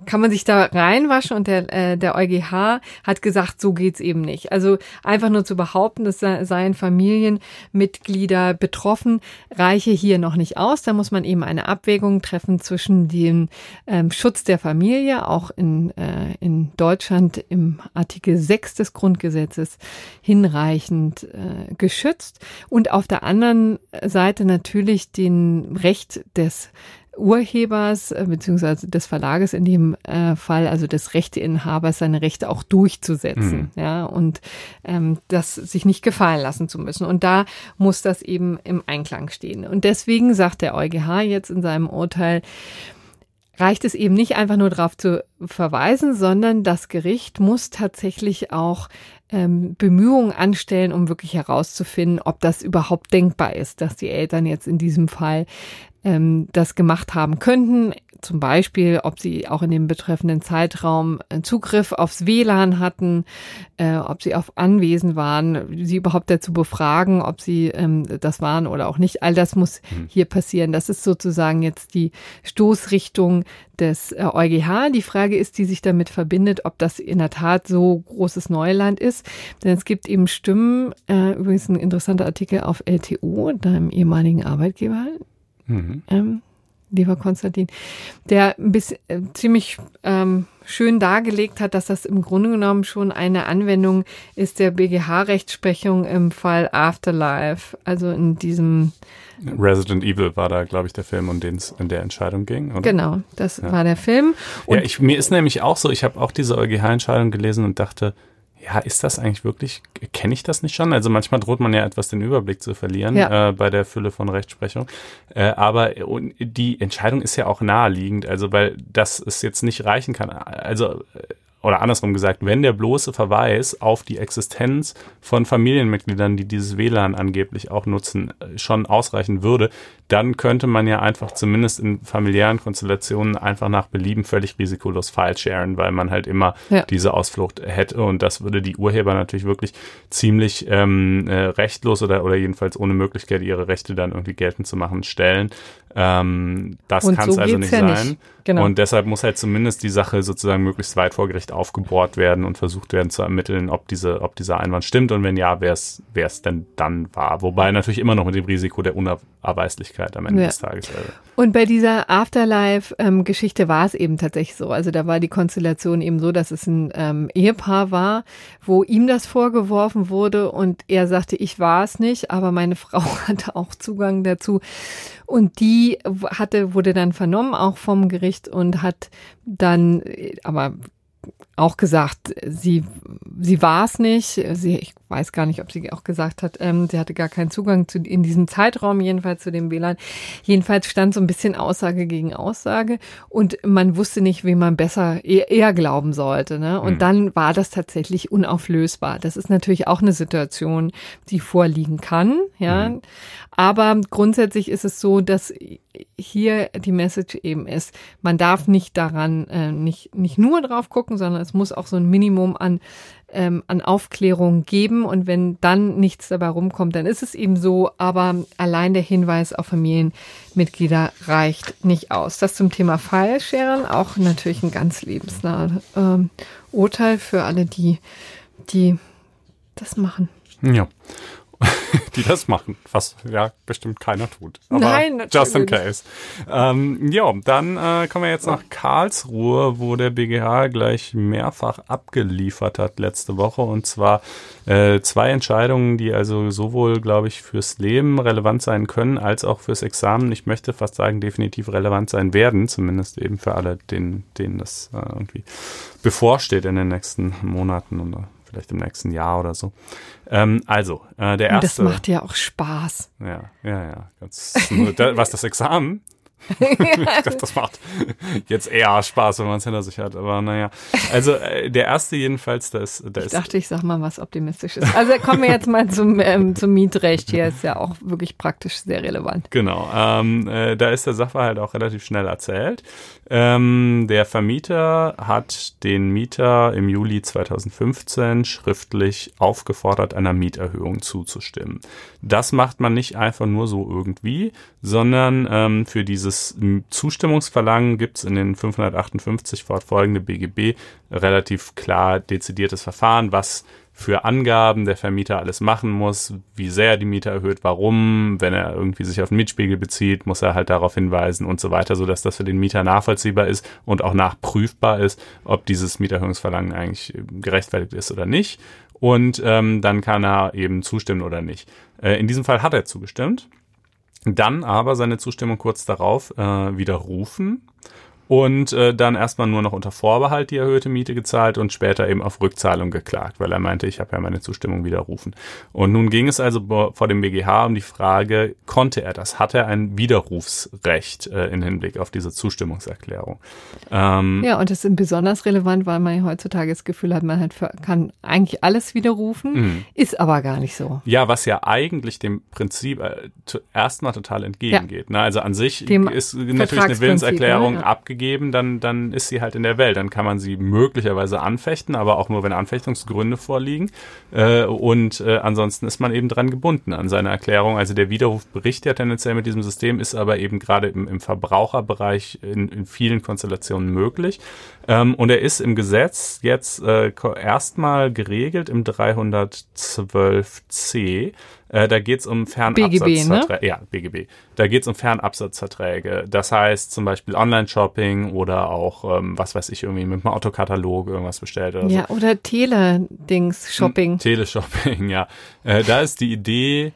kann man sich da reinwaschen und der, äh, der EuGH hat gesagt, so geht's eben nicht. Also einfach nur zu behaupten, es seien Familienmitglieder betroffen, reiche hier noch nicht aus. Da muss man eben eine Abwägung treffen zwischen dem ähm, Schutz der Familie, auch in, äh, in Deutschland im Artikel 6 des Grundgesetzes hinreichend äh, geschützt und auf der anderen Seite natürlich den Recht des Urhebers äh, beziehungsweise des Verlages in dem äh, Fall, also des Rechteinhabers, seine Rechte auch durchzusetzen, mhm. ja, und ähm, das sich nicht gefallen lassen zu müssen. Und da muss das eben im Einklang stehen. Und deswegen sagt der EuGH jetzt in seinem Urteil, reicht es eben nicht einfach nur darauf zu verweisen, sondern das Gericht muss tatsächlich auch ähm, Bemühungen anstellen, um wirklich herauszufinden, ob das überhaupt denkbar ist, dass die Eltern jetzt in diesem Fall ähm, das gemacht haben könnten. Zum Beispiel, ob sie auch in dem betreffenden Zeitraum äh, Zugriff aufs WLAN hatten, äh, ob sie auf Anwesen waren, sie überhaupt dazu befragen, ob sie ähm, das waren oder auch nicht. All das muss mhm. hier passieren. Das ist sozusagen jetzt die Stoßrichtung des äh, EuGH. Die Frage ist, die sich damit verbindet, ob das in der Tat so großes Neuland ist. Denn es gibt eben Stimmen, äh, übrigens ein interessanter Artikel auf LTO, deinem ehemaligen Arbeitgeber, Mhm. Ähm, lieber Konstantin, der bisschen, äh, ziemlich ähm, schön dargelegt hat, dass das im Grunde genommen schon eine Anwendung ist der BGH-Rechtsprechung im Fall Afterlife, also in diesem Resident Evil war da, glaube ich, der Film, um den es in der Entscheidung ging. Oder? Genau, das ja. war der Film. Und ja, ich, mir ist nämlich auch so, ich habe auch diese EuGH-Entscheidung gelesen und dachte, ja, ist das eigentlich wirklich, kenne ich das nicht schon? Also manchmal droht man ja etwas den Überblick zu verlieren ja. äh, bei der Fülle von Rechtsprechung. Äh, aber die Entscheidung ist ja auch naheliegend, also weil das es jetzt nicht reichen kann. Also äh, oder andersrum gesagt, wenn der bloße Verweis auf die Existenz von Familienmitgliedern, die dieses WLAN angeblich auch nutzen, äh, schon ausreichen würde, dann könnte man ja einfach zumindest in familiären Konstellationen einfach nach Belieben völlig risikolos File sharen, weil man halt immer ja. diese Ausflucht hätte und das würde die Urheber natürlich wirklich ziemlich ähm, äh, rechtlos oder, oder jedenfalls ohne Möglichkeit, ihre Rechte dann irgendwie geltend zu machen, stellen. Ähm, das kann es so also nicht ja sein. Nicht. Genau. Und deshalb muss halt zumindest die Sache sozusagen möglichst weit vor Gericht aufgebohrt werden und versucht werden zu ermitteln, ob diese, ob dieser Einwand stimmt und wenn ja, wer es, denn dann war. Wobei natürlich immer noch mit dem Risiko der Unabweislichkeit am Ende ja. des Tages. wäre. Und bei dieser Afterlife-Geschichte ähm, war es eben tatsächlich so. Also da war die Konstellation eben so, dass es ein ähm, Ehepaar war, wo ihm das vorgeworfen wurde und er sagte, ich war es nicht, aber meine Frau hatte auch Zugang dazu. Und die hatte, wurde dann vernommen, auch vom Gericht und hat dann, aber auch gesagt, sie, sie war es nicht. Sie, ich weiß gar nicht, ob sie auch gesagt hat, ähm, sie hatte gar keinen Zugang zu, in diesem Zeitraum, jedenfalls zu dem WLAN. Jedenfalls stand so ein bisschen Aussage gegen Aussage und man wusste nicht, wie man besser eher, eher glauben sollte. Ne? Und mhm. dann war das tatsächlich unauflösbar. Das ist natürlich auch eine Situation, die vorliegen kann, ja. Mhm. Aber grundsätzlich ist es so, dass hier die Message eben ist, man darf nicht daran, äh, nicht, nicht nur drauf gucken, sondern es muss auch so ein Minimum an ähm, an Aufklärung geben. Und wenn dann nichts dabei rumkommt, dann ist es eben so. Aber allein der Hinweis auf Familienmitglieder reicht nicht aus. Das zum Thema File-Sharen, auch natürlich ein ganz lebensnahes ähm, Urteil für alle, die, die das machen. Ja. die das machen, was ja bestimmt keiner tut. Aber Nein, just in case. Ähm, ja, dann äh, kommen wir jetzt nach Karlsruhe, wo der BGH gleich mehrfach abgeliefert hat letzte Woche und zwar äh, zwei Entscheidungen, die also sowohl, glaube ich, fürs Leben relevant sein können, als auch fürs Examen. Ich möchte fast sagen, definitiv relevant sein werden, zumindest eben für alle, denen, denen das äh, irgendwie bevorsteht in den nächsten Monaten oder vielleicht im nächsten Jahr oder so. Ähm, also, äh, der erste. Und das macht ja auch Spaß. Ja, ja, ja. Ganz, was das Examen? das macht jetzt eher Spaß, wenn man es hinter sich hat. Aber naja. Also äh, der erste jedenfalls, da ist. Da ich dachte, ich sag mal was Optimistisches. Also kommen wir jetzt mal zum, ähm, zum Mietrecht. Hier ist ja auch wirklich praktisch sehr relevant. Genau. Ähm, äh, da ist der Sachverhalt auch relativ schnell erzählt. Ähm, der Vermieter hat den Mieter im Juli 2015 schriftlich aufgefordert, einer Mieterhöhung zuzustimmen. Das macht man nicht einfach nur so irgendwie, sondern ähm, für dieses Zustimmungsverlangen gibt es in den 558 fortfolgende BGB relativ klar dezidiertes Verfahren, was für Angaben der Vermieter alles machen muss, wie sehr die Miete erhöht, warum, wenn er irgendwie sich auf den Mietspiegel bezieht, muss er halt darauf hinweisen und so weiter, sodass das für den Mieter nachvollziehbar ist und auch nachprüfbar ist, ob dieses Mieterhöhungsverlangen eigentlich gerechtfertigt ist oder nicht. Und ähm, dann kann er eben zustimmen oder nicht. Äh, in diesem Fall hat er zugestimmt, dann aber seine Zustimmung kurz darauf äh, widerrufen und äh, dann erstmal nur noch unter Vorbehalt die erhöhte Miete gezahlt und später eben auf Rückzahlung geklagt, weil er meinte, ich habe ja meine Zustimmung widerrufen. Und nun ging es also vor dem BGH um die Frage, konnte er das? Hat er ein Widerrufsrecht äh, in Hinblick auf diese Zustimmungserklärung? Ähm, ja, und das ist besonders relevant, weil man heutzutage das Gefühl hat, man hat, kann eigentlich alles widerrufen, mhm. ist aber gar nicht so. Ja, was ja eigentlich dem Prinzip äh, erstmal total entgegengeht. Ja. Ne? Also an sich dem ist natürlich eine Willenserklärung ja. abgegeben gegeben, dann, dann ist sie halt in der Welt. Dann kann man sie möglicherweise anfechten, aber auch nur, wenn Anfechtungsgründe vorliegen. Äh, und äh, ansonsten ist man eben dran gebunden an seine Erklärung. Also der Widerruf bricht ja tendenziell mit diesem System, ist aber eben gerade im, im Verbraucherbereich in, in vielen Konstellationen möglich. Ähm, und er ist im Gesetz jetzt äh, erstmal geregelt im 312c. Äh, da geht es um Fernabsatzverträge. Ne? Ja, BGB. Da geht es um Fernabsatzverträge. Das heißt zum Beispiel Online-Shopping oder auch, ähm, was weiß ich, irgendwie mit einem Autokatalog irgendwas bestellt oder Ja, so. oder Tele-Dings-Shopping. Hm, Teleshopping, ja. Äh, da ist die Idee,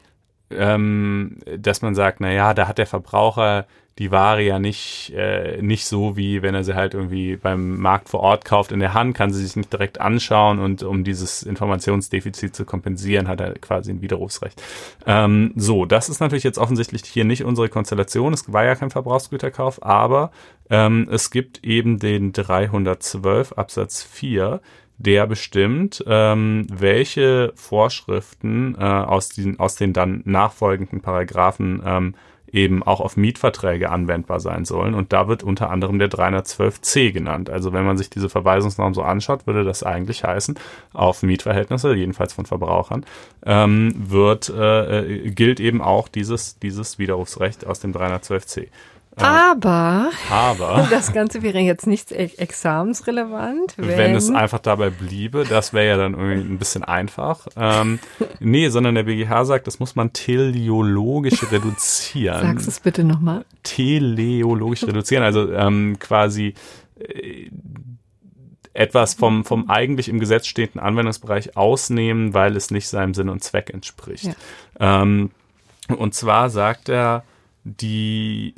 ähm, dass man sagt, na ja, da hat der Verbraucher die Ware ja nicht, äh, nicht so, wie wenn er sie halt irgendwie beim Markt vor Ort kauft in der Hand, kann sie sich nicht direkt anschauen und um dieses Informationsdefizit zu kompensieren, hat er quasi ein Widerrufsrecht. Ähm, so, das ist natürlich jetzt offensichtlich hier nicht unsere Konstellation. Es war ja kein Verbrauchsgüterkauf, aber ähm, es gibt eben den 312 Absatz 4, der bestimmt, ähm, welche Vorschriften äh, aus, den, aus den dann nachfolgenden Paragraphen ähm, eben auch auf Mietverträge anwendbar sein sollen. Und da wird unter anderem der 312c genannt. Also wenn man sich diese Verweisungsnorm so anschaut, würde das eigentlich heißen, auf Mietverhältnisse, jedenfalls von Verbrauchern, ähm, wird, äh, gilt eben auch dieses, dieses Widerrufsrecht aus dem 312c. Aber, aber das Ganze wäre jetzt nicht examensrelevant. Wenn, wenn es einfach dabei bliebe, das wäre ja dann irgendwie ein bisschen einfach. Ähm, nee, sondern der BGH sagt, das muss man teleologisch reduzieren. Sagst es bitte nochmal. Teleologisch reduzieren, also ähm, quasi äh, etwas vom, vom eigentlich im Gesetz stehenden Anwendungsbereich ausnehmen, weil es nicht seinem Sinn und Zweck entspricht. Ja. Ähm, und zwar sagt er, die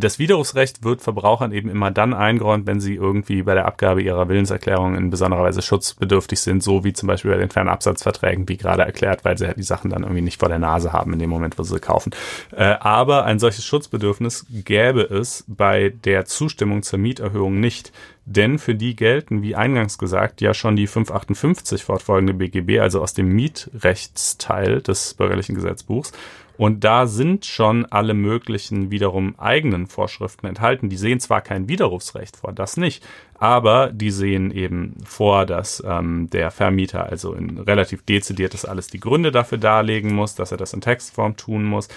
das Widerrufsrecht wird Verbrauchern eben immer dann eingeräumt, wenn sie irgendwie bei der Abgabe ihrer Willenserklärung in besonderer Weise schutzbedürftig sind, so wie zum Beispiel bei den Fernabsatzverträgen, wie gerade erklärt, weil sie halt die Sachen dann irgendwie nicht vor der Nase haben in dem Moment, wo sie sie kaufen. Äh, aber ein solches Schutzbedürfnis gäbe es bei der Zustimmung zur Mieterhöhung nicht. Denn für die gelten, wie eingangs gesagt, ja schon die 558 fortfolgende BGB, also aus dem Mietrechtsteil des bürgerlichen Gesetzbuchs. Und da sind schon alle möglichen wiederum eigenen Vorschriften enthalten. Die sehen zwar kein Widerrufsrecht vor, das nicht, Aber die sehen eben vor, dass ähm, der Vermieter also in relativ dezidiertes alles die Gründe dafür darlegen muss, dass er das in Textform tun muss,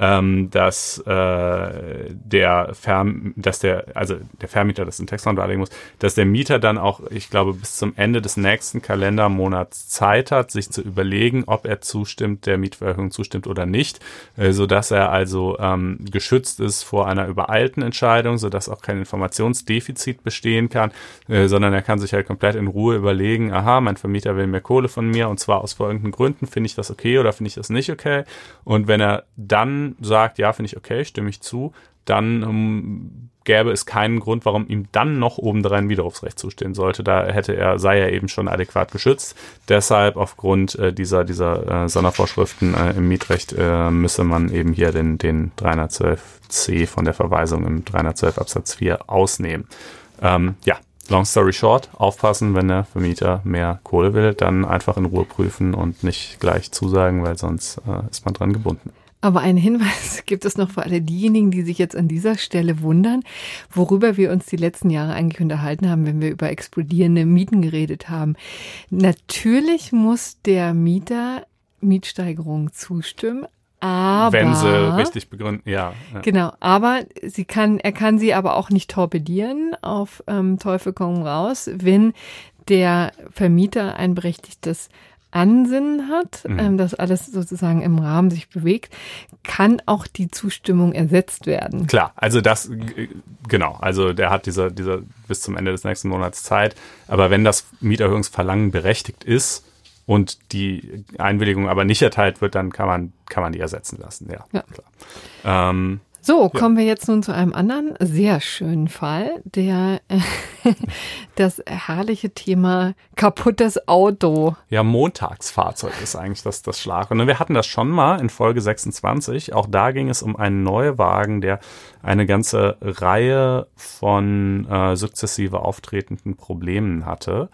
ähm, dass äh, der Verm dass der also der Vermieter das in Textform darlegen muss, dass der Mieter dann auch, ich glaube, bis zum Ende des nächsten Kalendermonats Zeit hat, sich zu überlegen, ob er zustimmt, der Mietvererhöhung zustimmt oder nicht, äh, so dass er also ähm, geschützt ist vor einer übereilten Entscheidung, so dass auch kein Informationsdefizit bestehen kann, äh, sondern er kann sich halt komplett in Ruhe überlegen, aha, mein Vermieter will mehr Kohle von mir und zwar aus folgenden Gründen, finde ich das okay oder finde ich das nicht okay? Und wenn er dann sagt, ja, finde ich okay, stimme ich zu, dann ähm, gäbe es keinen Grund, warum ihm dann noch obendrein Widerrufsrecht zustehen sollte. Da hätte er, sei er eben schon adäquat geschützt. Deshalb aufgrund äh, dieser, dieser äh, Sondervorschriften äh, im Mietrecht äh, müsse man eben hier den, den 312c von der Verweisung im 312 Absatz 4 ausnehmen. Ähm, ja, long story short, aufpassen, wenn der Vermieter mehr Kohle will, dann einfach in Ruhe prüfen und nicht gleich zusagen, weil sonst äh, ist man dran gebunden. Aber einen Hinweis gibt es noch für alle diejenigen, die sich jetzt an dieser Stelle wundern, worüber wir uns die letzten Jahre eigentlich unterhalten haben, wenn wir über explodierende Mieten geredet haben. Natürlich muss der Mieter Mietsteigerungen zustimmen, aber wenn sie richtig begründen, ja, ja, Genau, aber sie kann, er kann sie aber auch nicht torpedieren auf ähm, Teufel komm raus, wenn der Vermieter ein berechtigtes Ansinnen hat, mhm. ähm, dass alles sozusagen im Rahmen sich bewegt, kann auch die Zustimmung ersetzt werden. Klar, also das, genau, also der hat dieser, dieser bis zum Ende des nächsten Monats Zeit. Aber wenn das Mieterhöhungsverlangen berechtigt ist und die Einwilligung aber nicht erteilt wird, dann kann man, kann man die ersetzen lassen, ja. ja. Klar. Ähm, so, kommen ja. wir jetzt nun zu einem anderen sehr schönen Fall, der das herrliche Thema kaputtes Auto. Ja, Montagsfahrzeug ist eigentlich das, das Schlag. Und wir hatten das schon mal in Folge 26. Auch da ging es um einen Neuwagen, der eine ganze Reihe von äh, sukzessive auftretenden Problemen hatte.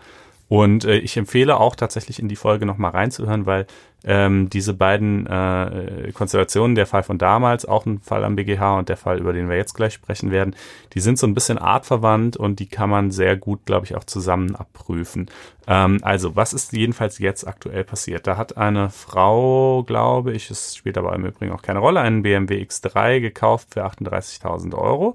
Und äh, ich empfehle auch tatsächlich in die Folge nochmal reinzuhören, weil ähm, diese beiden äh, Konstellationen, der Fall von damals, auch ein Fall am BGH und der Fall, über den wir jetzt gleich sprechen werden, die sind so ein bisschen artverwandt und die kann man sehr gut, glaube ich, auch zusammen abprüfen. Ähm, also, was ist jedenfalls jetzt aktuell passiert? Da hat eine Frau, glaube ich, es spielt aber im Übrigen auch keine Rolle, einen BMW X3 gekauft für 38.000 Euro,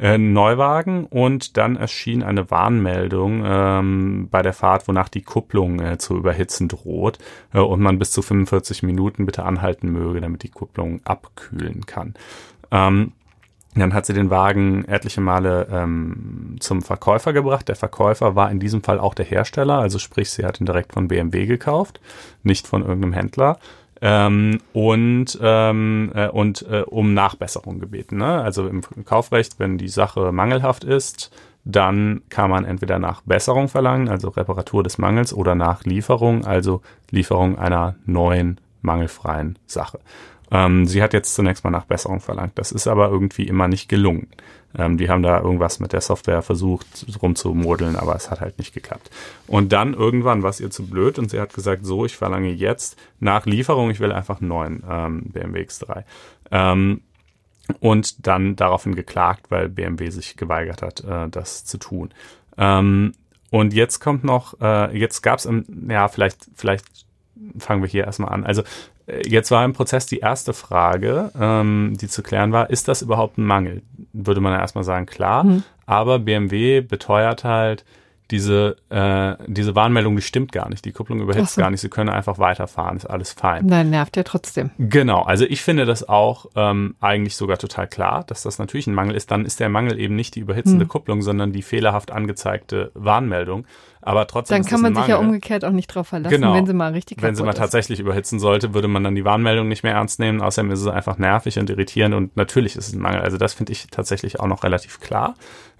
äh, Neuwagen und dann erschien eine Warnmeldung ähm, bei der Fahrt, wonach die Kupplung äh, zu überhitzen droht äh, und man bis zu 45 Minuten bitte anhalten möge, damit die Kupplung abkühlen kann. Ähm, dann hat sie den Wagen etliche Male ähm, zum Verkäufer gebracht. Der Verkäufer war in diesem Fall auch der Hersteller, also sprich, sie hat ihn direkt von BMW gekauft, nicht von irgendeinem Händler. Ähm, und ähm, äh, und äh, um Nachbesserung gebeten. Ne? Also im Kaufrecht, wenn die Sache mangelhaft ist, dann kann man entweder nach Besserung verlangen, also Reparatur des Mangels, oder nach Lieferung, also Lieferung einer neuen mangelfreien Sache. Ähm, sie hat jetzt zunächst mal nach Besserung verlangt. Das ist aber irgendwie immer nicht gelungen. Ähm, die haben da irgendwas mit der Software versucht rumzumodeln, aber es hat halt nicht geklappt. Und dann irgendwann war es ihr zu blöd und sie hat gesagt, so, ich verlange jetzt nach Lieferung, ich will einfach einen neuen ähm, BMW X3. Und dann daraufhin geklagt, weil BMW sich geweigert hat, äh, das zu tun. Ähm, und jetzt kommt noch, äh, jetzt gab es, ja, vielleicht, vielleicht fangen wir hier erstmal an. Also äh, jetzt war im Prozess die erste Frage, ähm, die zu klären war, ist das überhaupt ein Mangel? Würde man ja erstmal sagen, klar. Mhm. Aber BMW beteuert halt, diese, äh, diese Warnmeldung, die stimmt gar nicht. Die Kupplung überhitzt so. gar nicht. Sie können einfach weiterfahren. Ist alles fein. Nein, nervt ja trotzdem. Genau. Also ich finde das auch ähm, eigentlich sogar total klar, dass das natürlich ein Mangel ist. Dann ist der Mangel eben nicht die überhitzende hm. Kupplung, sondern die fehlerhaft angezeigte Warnmeldung. Aber trotzdem. Dann kann man sich ja umgekehrt auch nicht drauf verlassen, genau. wenn sie mal richtig Wenn sie mal ist. tatsächlich überhitzen sollte, würde man dann die Warnmeldung nicht mehr ernst nehmen. Außerdem ist es einfach nervig und irritierend und natürlich ist es ein Mangel. Also das finde ich tatsächlich auch noch relativ klar.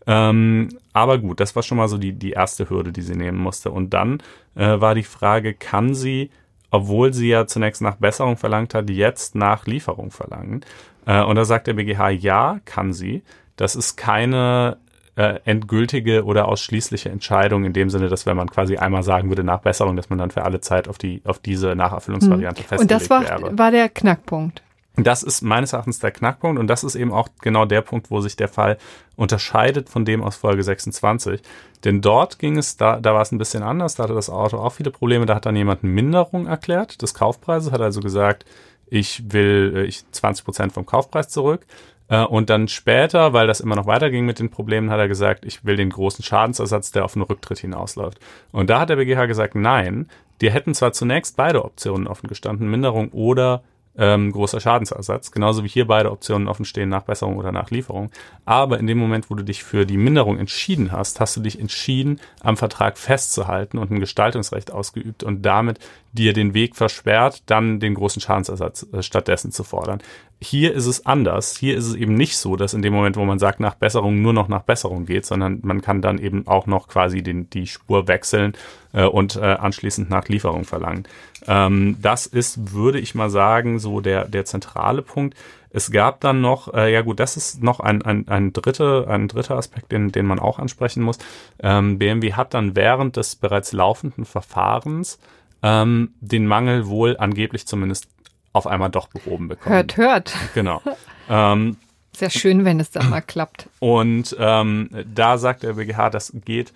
Ähm, aber gut, das war schon mal so die, die erste Hürde, die sie nehmen musste. Und dann äh, war die Frage, kann sie, obwohl sie ja zunächst nach Besserung verlangt hat, jetzt nach Lieferung verlangen? Äh, und da sagt der BGH, ja, kann sie. Das ist keine äh, endgültige oder ausschließliche Entscheidung in dem Sinne, dass wenn man quasi einmal sagen würde nach Besserung, dass man dann für alle Zeit auf die auf diese Nacherfüllungsvariante hm. festgelegt wäre. Und das war, wäre. war der Knackpunkt. Das ist meines Erachtens der Knackpunkt und das ist eben auch genau der Punkt, wo sich der Fall unterscheidet von dem aus Folge 26. Denn dort ging es, da, da war es ein bisschen anders, da hatte das Auto auch viele Probleme, da hat dann jemand eine Minderung erklärt des Kaufpreises, hat also gesagt, ich will äh, ich 20 Prozent vom Kaufpreis zurück. Äh, und dann später, weil das immer noch weiterging mit den Problemen, hat er gesagt, ich will den großen Schadensersatz, der auf einen Rücktritt hinausläuft. Und da hat der BGH gesagt, nein, die hätten zwar zunächst beide Optionen offen gestanden, Minderung oder ähm, großer Schadensersatz, genauso wie hier beide Optionen offen stehen, Nachbesserung oder Nachlieferung. Aber in dem Moment, wo du dich für die Minderung entschieden hast, hast du dich entschieden, am Vertrag festzuhalten und ein Gestaltungsrecht ausgeübt und damit dir den Weg versperrt, dann den großen Schadensersatz äh, stattdessen zu fordern. Hier ist es anders. Hier ist es eben nicht so, dass in dem Moment, wo man sagt, nach Besserung nur noch nach Besserung geht, sondern man kann dann eben auch noch quasi den, die Spur wechseln äh, und äh, anschließend nach Lieferung verlangen. Ähm, das ist, würde ich mal sagen, so der, der zentrale Punkt. Es gab dann noch, äh, ja gut, das ist noch ein, ein, ein, dritte, ein dritter Aspekt, den, den man auch ansprechen muss. Ähm, BMW hat dann während des bereits laufenden Verfahrens ähm, den Mangel wohl angeblich zumindest auf einmal doch behoben bekommen. Hört, hört. Genau. Ähm, Sehr schön, wenn es dann mal klappt. Und ähm, da sagt der BGH, das geht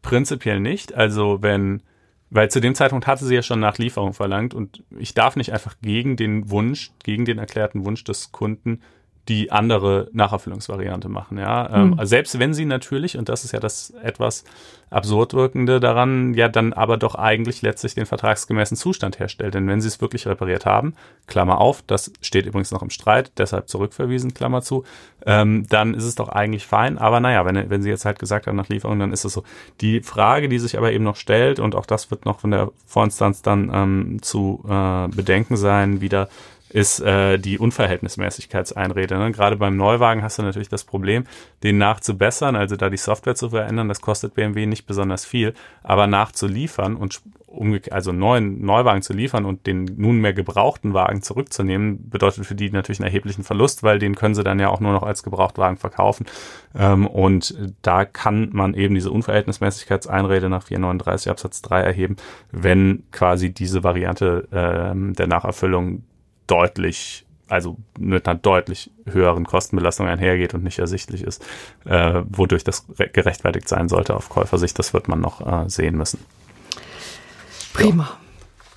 prinzipiell nicht. Also wenn, weil zu dem Zeitpunkt hatte sie ja schon Nachlieferung verlangt und ich darf nicht einfach gegen den Wunsch, gegen den erklärten Wunsch des Kunden die andere Nacherfüllungsvariante machen. Ja, ähm, also selbst wenn sie natürlich und das ist ja das etwas absurd wirkende daran, ja dann aber doch eigentlich letztlich den vertragsgemäßen Zustand herstellt. Denn wenn sie es wirklich repariert haben, Klammer auf, das steht übrigens noch im Streit, deshalb zurückverwiesen, Klammer zu, ähm, dann ist es doch eigentlich fein. Aber naja, wenn, wenn sie jetzt halt gesagt haben nach Lieferung, dann ist es so. Die Frage, die sich aber eben noch stellt und auch das wird noch von der Vorinstanz dann ähm, zu äh, bedenken sein, wieder ist äh, die Unverhältnismäßigkeitseinrede. Ne? Gerade beim Neuwagen hast du natürlich das Problem, den nachzubessern, also da die Software zu verändern, das kostet BMW nicht besonders viel, aber nachzuliefern und also neuen Neuwagen zu liefern und den nunmehr gebrauchten Wagen zurückzunehmen, bedeutet für die natürlich einen erheblichen Verlust, weil den können sie dann ja auch nur noch als Gebrauchtwagen verkaufen. Ähm, und da kann man eben diese Unverhältnismäßigkeitseinrede nach 439 Absatz 3 erheben, wenn quasi diese Variante ähm, der Nacherfüllung deutlich, also mit einer deutlich höheren Kostenbelastung einhergeht und nicht ersichtlich ist, äh, wodurch das gerechtfertigt sein sollte auf Käufersicht. Das wird man noch äh, sehen müssen. Prima.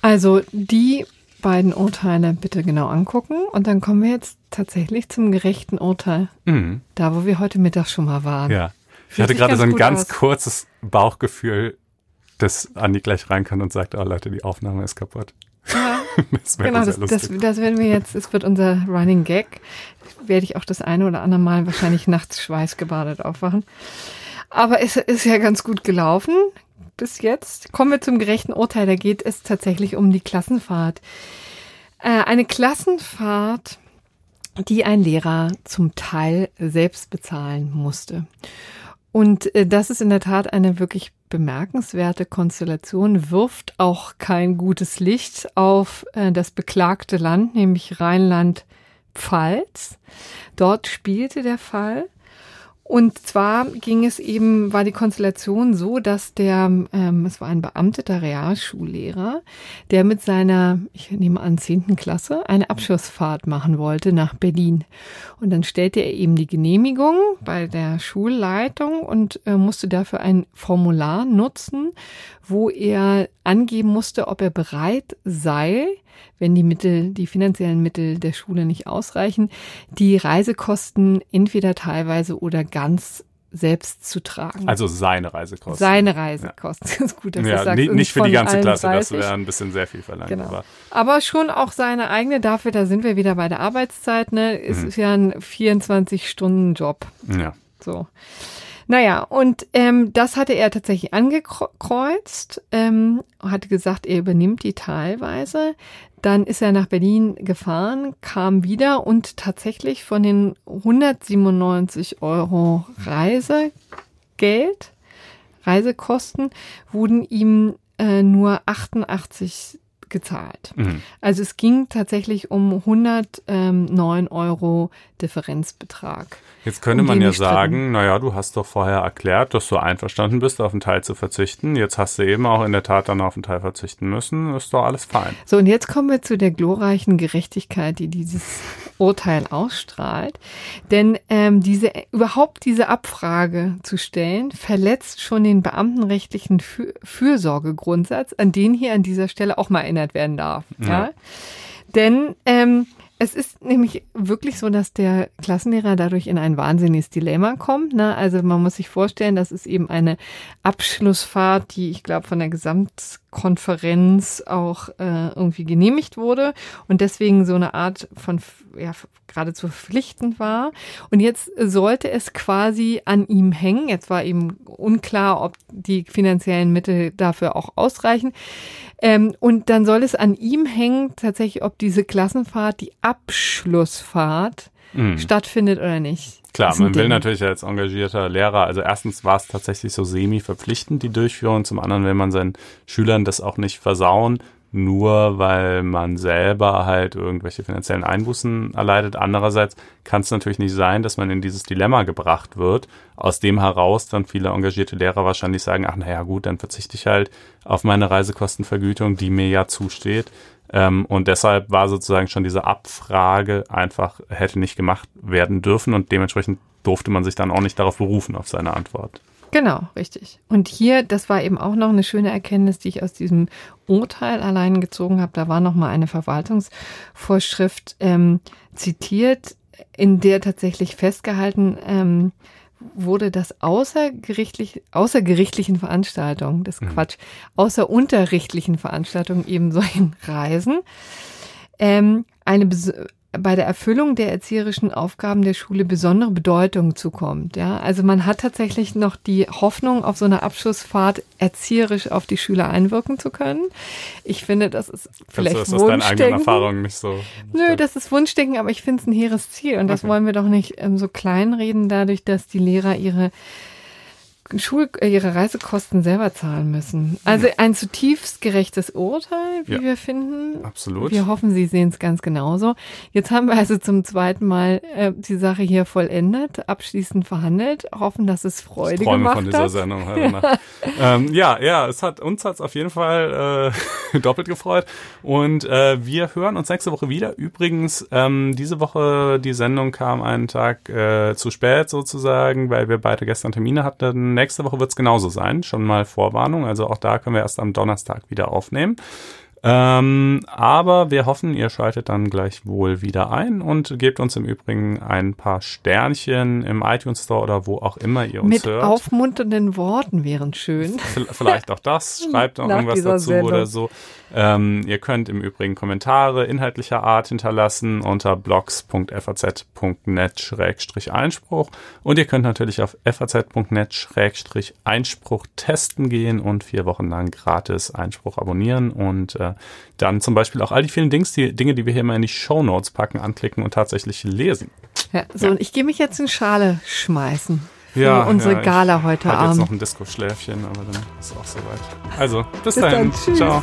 Also die beiden Urteile bitte genau angucken und dann kommen wir jetzt tatsächlich zum gerechten Urteil. Mhm. Da, wo wir heute Mittag schon mal waren. Ja. Ich hatte gerade so ein ganz aus. kurzes Bauchgefühl, dass Andi gleich rein kann und sagt, oh Leute, die Aufnahme ist kaputt. Ja, das genau, das, das, das werden wir jetzt, es wird unser Running Gag. Werde ich auch das eine oder andere Mal wahrscheinlich nachts schweißgebadet aufwachen. Aber es ist ja ganz gut gelaufen bis jetzt. Kommen wir zum gerechten Urteil. Da geht es tatsächlich um die Klassenfahrt. Äh, eine Klassenfahrt, die ein Lehrer zum Teil selbst bezahlen musste. Und äh, das ist in der Tat eine wirklich bemerkenswerte Konstellation, wirft auch kein gutes Licht auf äh, das beklagte Land, nämlich Rheinland-Pfalz. Dort spielte der Fall. Und zwar ging es eben, war die Konstellation so, dass der, ähm, es war ein beamteter Realschullehrer, der mit seiner, ich nehme an, zehnten Klasse, eine Abschlussfahrt machen wollte nach Berlin. Und dann stellte er eben die Genehmigung bei der Schulleitung und äh, musste dafür ein Formular nutzen, wo er angeben musste, ob er bereit sei, wenn die Mittel, die finanziellen Mittel der Schule nicht ausreichen, die Reisekosten entweder teilweise oder ganz selbst zu tragen. Also seine Reisekosten. Seine Reisekosten. Ja. Das ist gut, dass ja, du sagst. Nicht für die ganze Klasse, 30. das wäre ein bisschen sehr viel verlangt. Genau. Aber. aber. schon auch seine eigene, dafür, da sind wir wieder bei der Arbeitszeit, ne? Es mhm. ist ja ein 24-Stunden-Job. Ja. So. Naja, und ähm, das hatte er tatsächlich angekreuzt, ähm, hatte gesagt, er übernimmt die teilweise. Dann ist er nach Berlin gefahren, kam wieder und tatsächlich von den 197 Euro Reisegeld, Reisekosten, wurden ihm äh, nur 88 gezahlt. Mhm. Also es ging tatsächlich um 109 Euro Differenzbetrag. Jetzt könnte man ja sagen, naja, du hast doch vorher erklärt, dass du einverstanden bist, auf einen Teil zu verzichten. Jetzt hast du eben auch in der Tat dann auf einen Teil verzichten müssen. Ist doch alles fein. So, und jetzt kommen wir zu der glorreichen Gerechtigkeit, die dieses Urteil ausstrahlt. Denn ähm, diese überhaupt diese Abfrage zu stellen, verletzt schon den beamtenrechtlichen Für Fürsorgegrundsatz, an den hier an dieser Stelle auch mal erinnert werden darf. Ja. ja? Denn ähm, es ist nämlich wirklich so, dass der Klassenlehrer dadurch in ein wahnsinniges Dilemma kommt. Ne? Also man muss sich vorstellen, das ist eben eine Abschlussfahrt, die ich glaube von der Gesamtkonferenz auch äh, irgendwie genehmigt wurde und deswegen so eine Art von ja, geradezu verpflichtend war. Und jetzt sollte es quasi an ihm hängen. Jetzt war eben unklar, ob die finanziellen Mittel dafür auch ausreichen. Ähm, und dann soll es an ihm hängen, tatsächlich, ob diese Klassenfahrt, die Abschlussfahrt, mhm. stattfindet oder nicht. Klar, man will natürlich als engagierter Lehrer, also erstens war es tatsächlich so semi-verpflichtend, die Durchführung, zum anderen will man seinen Schülern das auch nicht versauen, nur weil man selber halt irgendwelche finanziellen Einbußen erleidet. Andererseits kann es natürlich nicht sein, dass man in dieses Dilemma gebracht wird, aus dem heraus dann viele engagierte Lehrer wahrscheinlich sagen, ach naja gut, dann verzichte ich halt auf meine Reisekostenvergütung, die mir ja zusteht. Ähm, und deshalb war sozusagen schon diese Abfrage einfach, hätte nicht gemacht werden dürfen und dementsprechend durfte man sich dann auch nicht darauf berufen, auf seine Antwort. Genau, richtig. Und hier, das war eben auch noch eine schöne Erkenntnis, die ich aus diesem Urteil allein gezogen habe. Da war noch mal eine Verwaltungsvorschrift ähm, zitiert, in der tatsächlich festgehalten ähm, wurde, dass außergerichtlich, außergerichtlichen Veranstaltungen, das mhm. Quatsch, außerunterrichtlichen Veranstaltungen eben solchen Reisen, ähm, eine bei der Erfüllung der erzieherischen Aufgaben der Schule besondere Bedeutung zukommt. Ja, also man hat tatsächlich noch die Hoffnung, auf so einer Abschlussfahrt erzieherisch auf die Schüler einwirken zu können. Ich finde, das ist vielleicht Kannst du das aus deinen eigenen Erfahrungen nicht so. Nö, das ist Wunschdenken, aber ich finde es ein hehres Ziel und das okay. wollen wir doch nicht ähm, so kleinreden, dadurch, dass die Lehrer ihre Schul äh, ihre Reisekosten selber zahlen müssen. Also ein zutiefst gerechtes Urteil, wie ja, wir finden. Absolut. Wir hoffen, Sie sehen es ganz genauso. Jetzt haben wir also zum zweiten Mal äh, die Sache hier vollendet, abschließend verhandelt, hoffen, dass es Freude ich gemacht von dieser hat. Sendung. Ja. ähm, ja, ja, es hat uns hat's auf jeden Fall äh, doppelt gefreut und äh, wir hören uns nächste Woche wieder. Übrigens, ähm, diese Woche die Sendung kam einen Tag äh, zu spät sozusagen, weil wir beide gestern Termine hatten nächste Woche wird es genauso sein. Schon mal Vorwarnung. Also auch da können wir erst am Donnerstag wieder aufnehmen. Ähm, aber wir hoffen, ihr schaltet dann gleich wohl wieder ein und gebt uns im Übrigen ein paar Sternchen im iTunes Store oder wo auch immer ihr uns Mit hört. Mit aufmunternden Worten wären schön. Vielleicht auch das. Schreibt auch irgendwas dazu Sendung. oder so. Ähm, ihr könnt im Übrigen Kommentare inhaltlicher Art hinterlassen unter blogs.faz.net-einspruch und ihr könnt natürlich auf faz.net-einspruch testen gehen und vier Wochen lang gratis Einspruch abonnieren und äh, dann zum Beispiel auch all die vielen Dings, die, Dinge, die wir hier mal in die Show Notes packen, anklicken und tatsächlich lesen. Ja, so, ja. und ich gehe mich jetzt in Schale schmeißen für ja, unsere ja, Gala heute Abend. Ich jetzt noch ein Disco-Schläfchen, aber dann ist es auch soweit. Also, bis, bis dahin. Dann, Ciao.